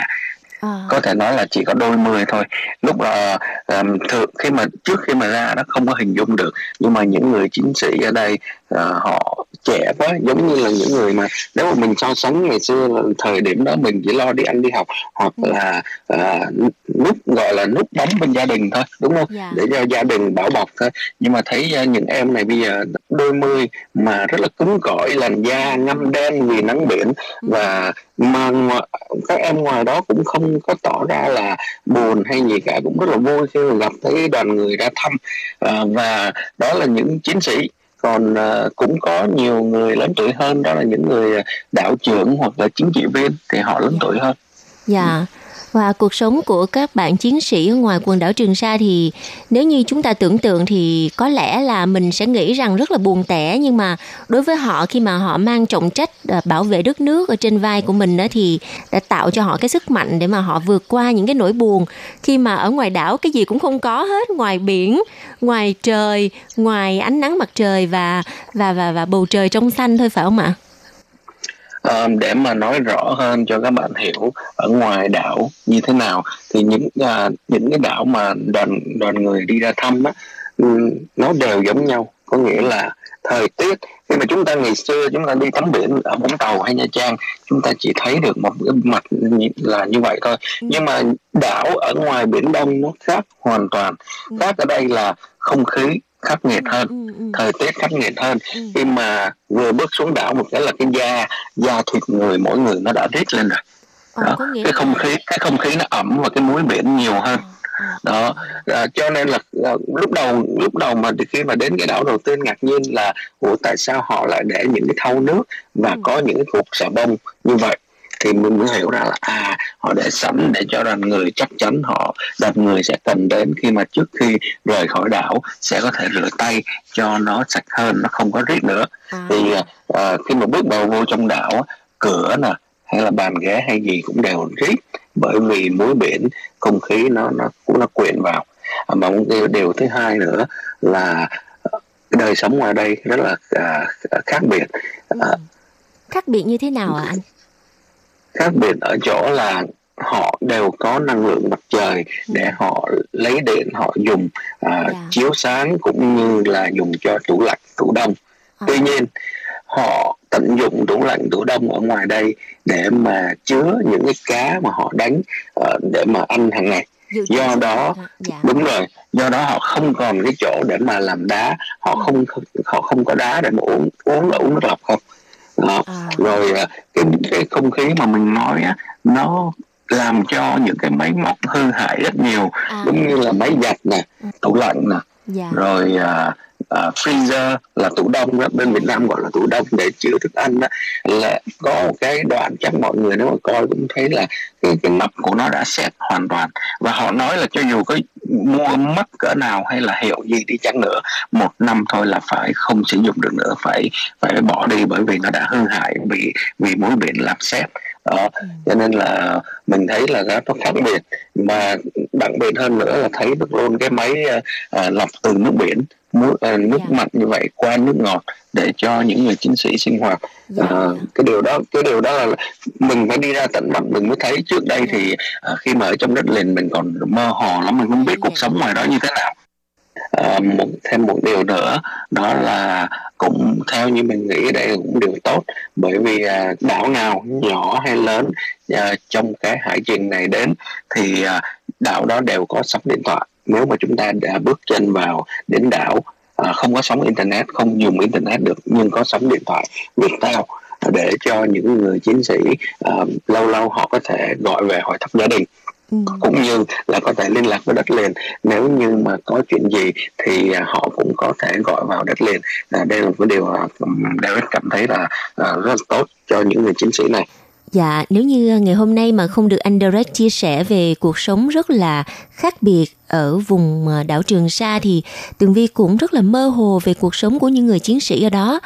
À. có thể nói là chỉ có đôi mươi thôi lúc là um, thường khi mà trước khi mà ra nó không có hình dung được nhưng mà những người chiến sĩ ở đây uh, họ trẻ quá giống như là những người mà nếu mà mình so sánh ngày xưa thời điểm đó mình chỉ lo đi ăn đi học hoặc ừ. là uh, nút gọi là nút bóng bên gia đình thôi đúng không yeah. Dạ. để cho gia đình bảo bọc thôi nhưng mà thấy uh, những em này bây giờ đôi mươi mà rất là cứng cỏi làn da ngâm đen vì nắng biển ừ. và mà các em ngoài đó cũng không có tỏ ra là buồn hay gì cả cũng rất là vui khi mà gặp thấy đoàn người ra thăm. À, và đó là những chiến sĩ. Còn à, cũng có nhiều người lớn tuổi hơn đó là những người à, đạo trưởng hoặc là chính trị viên thì họ lớn tuổi hơn. Dạ. yeah. Và cuộc sống của các bạn chiến sĩ ở ngoài quần đảo Trường Sa thì nếu như chúng ta tưởng tượng thì có lẽ là mình sẽ nghĩ rằng rất là buồn tẻ nhưng mà đối với họ khi mà họ mang trọng trách à, bảo vệ đất nước ở trên vai của mình đó thì đã tạo cho họ cái sức mạnh để mà họ vượt qua những cái nỗi buồn khi mà ở ngoài đảo cái gì cũng không có hết ngoài biển, ngoài trời, ngoài ánh nắng mặt trời và và và và bầu trời trong xanh thôi phải không ạ? Uh, để mà nói rõ hơn cho các bạn hiểu ở ngoài đảo như thế nào thì những uh, những cái đảo mà đoàn đoàn người đi ra thăm á um, nó đều giống nhau có nghĩa là thời tiết khi mà chúng ta ngày xưa chúng ta đi tắm biển ở vũng tàu hay nha trang chúng ta chỉ thấy được một cái mặt là như vậy thôi ừ. nhưng mà đảo ở ngoài biển đông nó khác hoàn toàn ừ. khác ở đây là không khí khắc nghiệt hơn ừ, ừ, ừ. thời tiết khắc nghiệt hơn ừ. khi mà vừa bước xuống đảo một cái là cái da da thịt người mỗi người nó đã rít lên rồi ờ, đó. cái không khí cái không khí nó ẩm và cái muối biển nhiều hơn ờ, ờ. đó à, cho nên là à, lúc đầu lúc đầu mà khi mà đến cái đảo đầu tiên ngạc nhiên là ủa tại sao họ lại để những cái thau nước và ừ. có những cái cục xà bông như vậy thì mình mới hiểu ra là à họ để sẵn để cho đoàn người chắc chắn họ đoàn người sẽ cần đến khi mà trước khi rời khỏi đảo sẽ có thể rửa tay cho nó sạch hơn nó không có rít nữa. À. thì à, khi mà bước đầu vô trong đảo cửa nè hay là bàn ghế hay gì cũng đều rít bởi vì muối biển không khí nó nó cũng nó quyện vào. À, mà một điều, điều thứ hai nữa là đời sống ngoài đây rất là à, khác biệt. À, khác biệt như thế nào ạ anh khác biệt ở chỗ là họ đều có năng lượng mặt trời để họ lấy điện họ dùng uh, yeah. Dạ. chiếu sáng cũng như là dùng cho tủ lạnh tủ đông à. tuy nhiên họ tận dụng tủ lạnh tủ đông ở ngoài đây để mà chứa những cái cá mà họ đánh uh, để mà ăn hàng ngày do đó dạ. đúng rồi do đó họ không còn cái chỗ để mà làm đá họ không họ không có đá để mà uống uống là uống nước lọc không đó. À. rồi à, cái cái không khí mà mình nói á nó làm cho những cái máy móc hư hại rất nhiều à. giống như là máy giặt nè tủ lạnh nè dạ. rồi uh, uh, freezer là tủ đông đó. Bên Việt Nam gọi là tủ đông để chứa thức ăn đó. Là có một cái đoạn chắc mọi người nếu mà coi cũng thấy là cái, cái nắp của nó đã xét hoàn toàn. Và họ nói là cho dù có mua mất cỡ nào hay là hiệu gì đi chăng nữa một năm thôi là phải không sử dụng được nữa. Phải phải bỏ đi bởi vì nó đã hư hại vì vì muối biển làm xét đó. Ừ. cho nên là mình thấy là nó khác biệt. Mà đặc biệt hơn nữa là thấy được luôn cái máy uh, lọc từ nước biển nước uh, nước yeah. Dạ. mặn như vậy qua nước ngọt để cho những người chiến sĩ sinh hoạt yeah. Dạ. uh, cái điều đó cái điều đó là mình phải đi ra tận mắt mình mới thấy trước đây thì uh, khi mà ở trong đất liền mình còn mơ hồ lắm mình không biết cuộc sống ngoài đó như thế nào uh, một thêm một điều nữa đó là cũng theo như mình nghĩ đây cũng điều tốt bởi vì uh, đảo nào nhỏ hay lớn uh, trong cái hải trình này đến thì uh, đảo đó đều có sóng điện thoại nếu mà chúng ta đã bước chân vào đến đảo à, không có sóng internet không dùng internet được nhưng có sóng điện thoại Viettel để cho những người chiến sĩ uh, lâu lâu họ có thể gọi về hỏi thăm gia đình ừ. cũng như là có thể liên lạc với đất liền. Nếu như mà có chuyện gì thì uh, họ cũng có thể gọi vào đất liền. Uh, đây là một cái điều uh, David cảm thấy là uh, rất là tốt cho những người chiến sĩ này Dạ, nếu như à, ngày hôm nay mà không được anh Derek chia sẻ về cuộc sống rất là khác biệt ở vùng à, đảo Trường Sa thì Tường Vi cũng rất là mơ hồ về cuộc sống của những người chiến sĩ ở đó.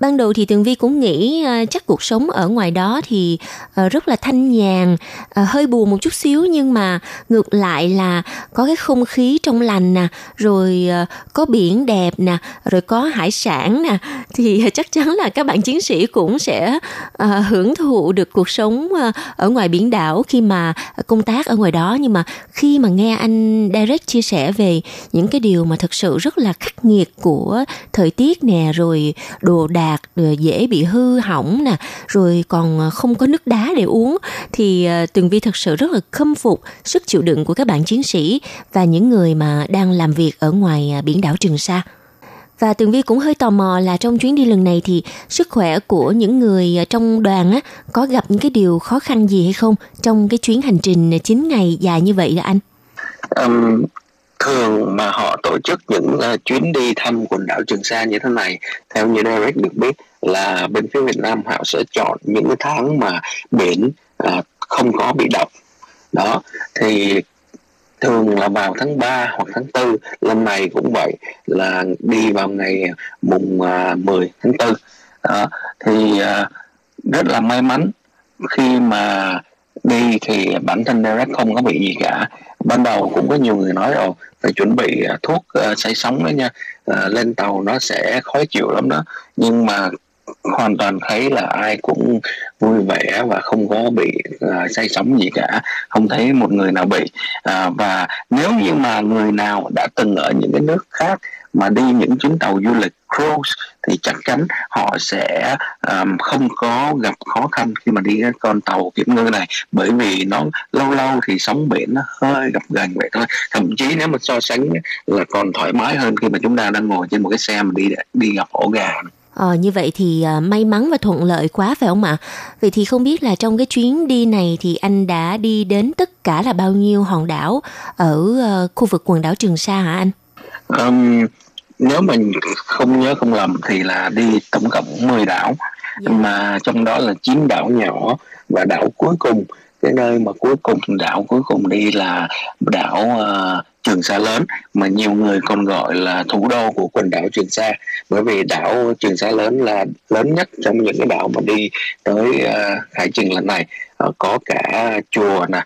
Ban đầu thì Tường Vi cũng nghĩ uh, chắc cuộc sống ở ngoài đó thì uh, rất là thanh nhàn, uh, hơi buồn một chút xíu nhưng mà ngược lại là có cái không khí trong lành nè, rồi uh, có biển đẹp nè, rồi có hải sản nè thì chắc chắn là các bạn chiến sĩ cũng sẽ uh, hưởng thụ được cuộc sống uh, ở ngoài biển đảo khi mà công tác ở ngoài đó. Nhưng mà khi mà nghe anh direct chia sẻ về những cái điều mà thật sự rất là khắc nghiệt của thời tiết nè rồi đồ đạc bạc dễ bị hư hỏng nè rồi còn ờ, không có nước đá để uống thì ờ, tường vi thật sự rất là khâm phục sức chịu đựng của các bạn chiến sĩ và những người mà đang làm việc ở ngoài à, biển đảo trường sa và Tường Vi cũng hơi tò mò là trong chuyến đi lần này thì sức khỏe của những người trong đoàn á có gặp những cái điều khó khăn gì hay không trong cái chuyến hành trình à, 9 ngày dài như vậy đó anh? Um, thường mà họ tổ chức những uh, chuyến đi thăm quần đảo Trường Sa như thế này theo như Derek được biết là bên phía Việt Nam họ sẽ chọn những cái tháng mà biển uh, không có bị động đó thì thường là vào tháng 3 hoặc tháng 4 lần này cũng vậy là đi vào ngày mùng ờ, uh, 10 tháng 4 đó, thì uh, rất là may mắn khi mà đi thì bản thân Derek không có bị gì cả. Ban đầu cũng có nhiều người nói rồi phải chuẩn bị à, thuốc uh, say sóng đó nha. Uh, lên tàu nó sẽ khó chịu lắm đó. Nhưng mà hoàn toàn thấy là ai cũng vui vẻ và không có bị uh, say sóng gì cả. Không thấy một người nào bị. Uh, và nếu như mà người nào đã từng ở những cái nước khác mà đi những chuyến tàu du lịch cruise thì chắc chắn họ sẽ um, không có gặp khó khăn khi mà đi cái con tàu kiểm ngư này bởi vì nó lâu lâu thì sóng biển nó hơi gặp gần vậy thôi thậm chí nếu mà so sánh là còn thoải mái hơn khi mà chúng ta đang ngồi trên một cái xe mà đi đi gặp ổ gà Ờ, như vậy thì uh, may mắn và thuận lợi quá phải không ạ? Vậy thì không biết là trong cái chuyến đi này thì anh đã đi đến tất cả là bao nhiêu hòn đảo ở uh, khu vực quần đảo Trường Sa hả anh? Um, nếu mình không nhớ không lầm thì là đi tổng cộng 10 đảo yeah. Dạ. mà trong đó là 9 đảo nhỏ và đảo cuối cùng cái nơi mà cuối cùng đảo cuối cùng đi là đảo uh, Trường Sa lớn mà nhiều người còn gọi là thủ đô của quần đảo Trường Sa bởi vì đảo Trường Sa lớn là lớn nhất trong những cái đảo mà đi tới uh, hải trình lần này uh, có cả chùa nè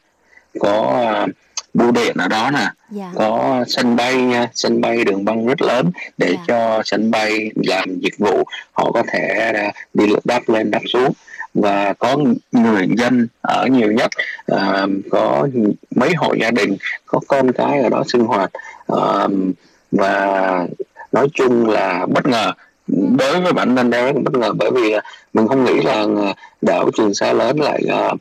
có uh, bưu điện ở đó nè. Dạ. có sân bay nha sân bay đường băng rất lớn để. Dạ. cho sân bay làm dịch vụ họ có thể đi đáp lên đáp xuống và có người dân ở nhiều nhất à, có mấy hộ gia đình có con cái ở đó sinh hoạt à, và nói chung là bất ngờ đối với bản thân em bất ngờ bởi vì mình không nghĩ là đảo trường sa lớn lại uh,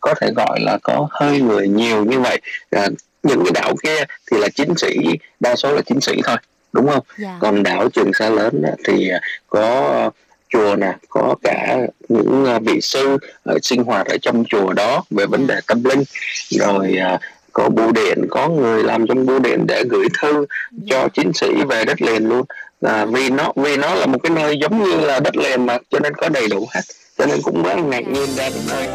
có thể gọi là có hơi người nhiều như vậy. À, những cái đảo kia thì là chiến sĩ đa số là chiến sĩ thôi đúng không? Yeah. Dạ. còn đảo trường sa lớn thì có chùa nè có cả những à, vị sư ở sinh hoạt ở trong chùa đó về vấn đề tâm linh. Rồi à, có bưu điện có người làm trong bưu điện để gửi thư cho chiến sĩ về đất liền luôn. Là vì nó vì nó là một cái nơi giống như là đất liền mà cho nên có đầy đủ hết cho nên cũng rất ngạc nhiên ra đến nơi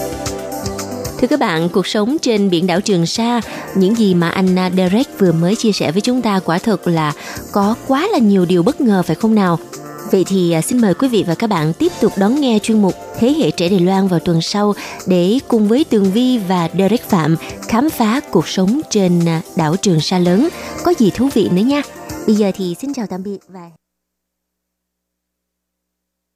Thưa các bạn, cuộc sống trên biển đảo Trường Sa, những gì mà anh Derek vừa mới chia sẻ với chúng ta quả thực là có quá là nhiều điều bất ngờ phải không nào? Vậy thì à, xin mời quý vị và các bạn tiếp tục đón nghe chuyên mục Thế hệ trẻ Đài Loan vào tuần sau để cùng với Tường Vi và Derek Phạm khám phá cuộc sống trên à, đảo Trường Sa lớn. Có gì thú vị nữa nha. Bây giờ thì xin chào tạm biệt và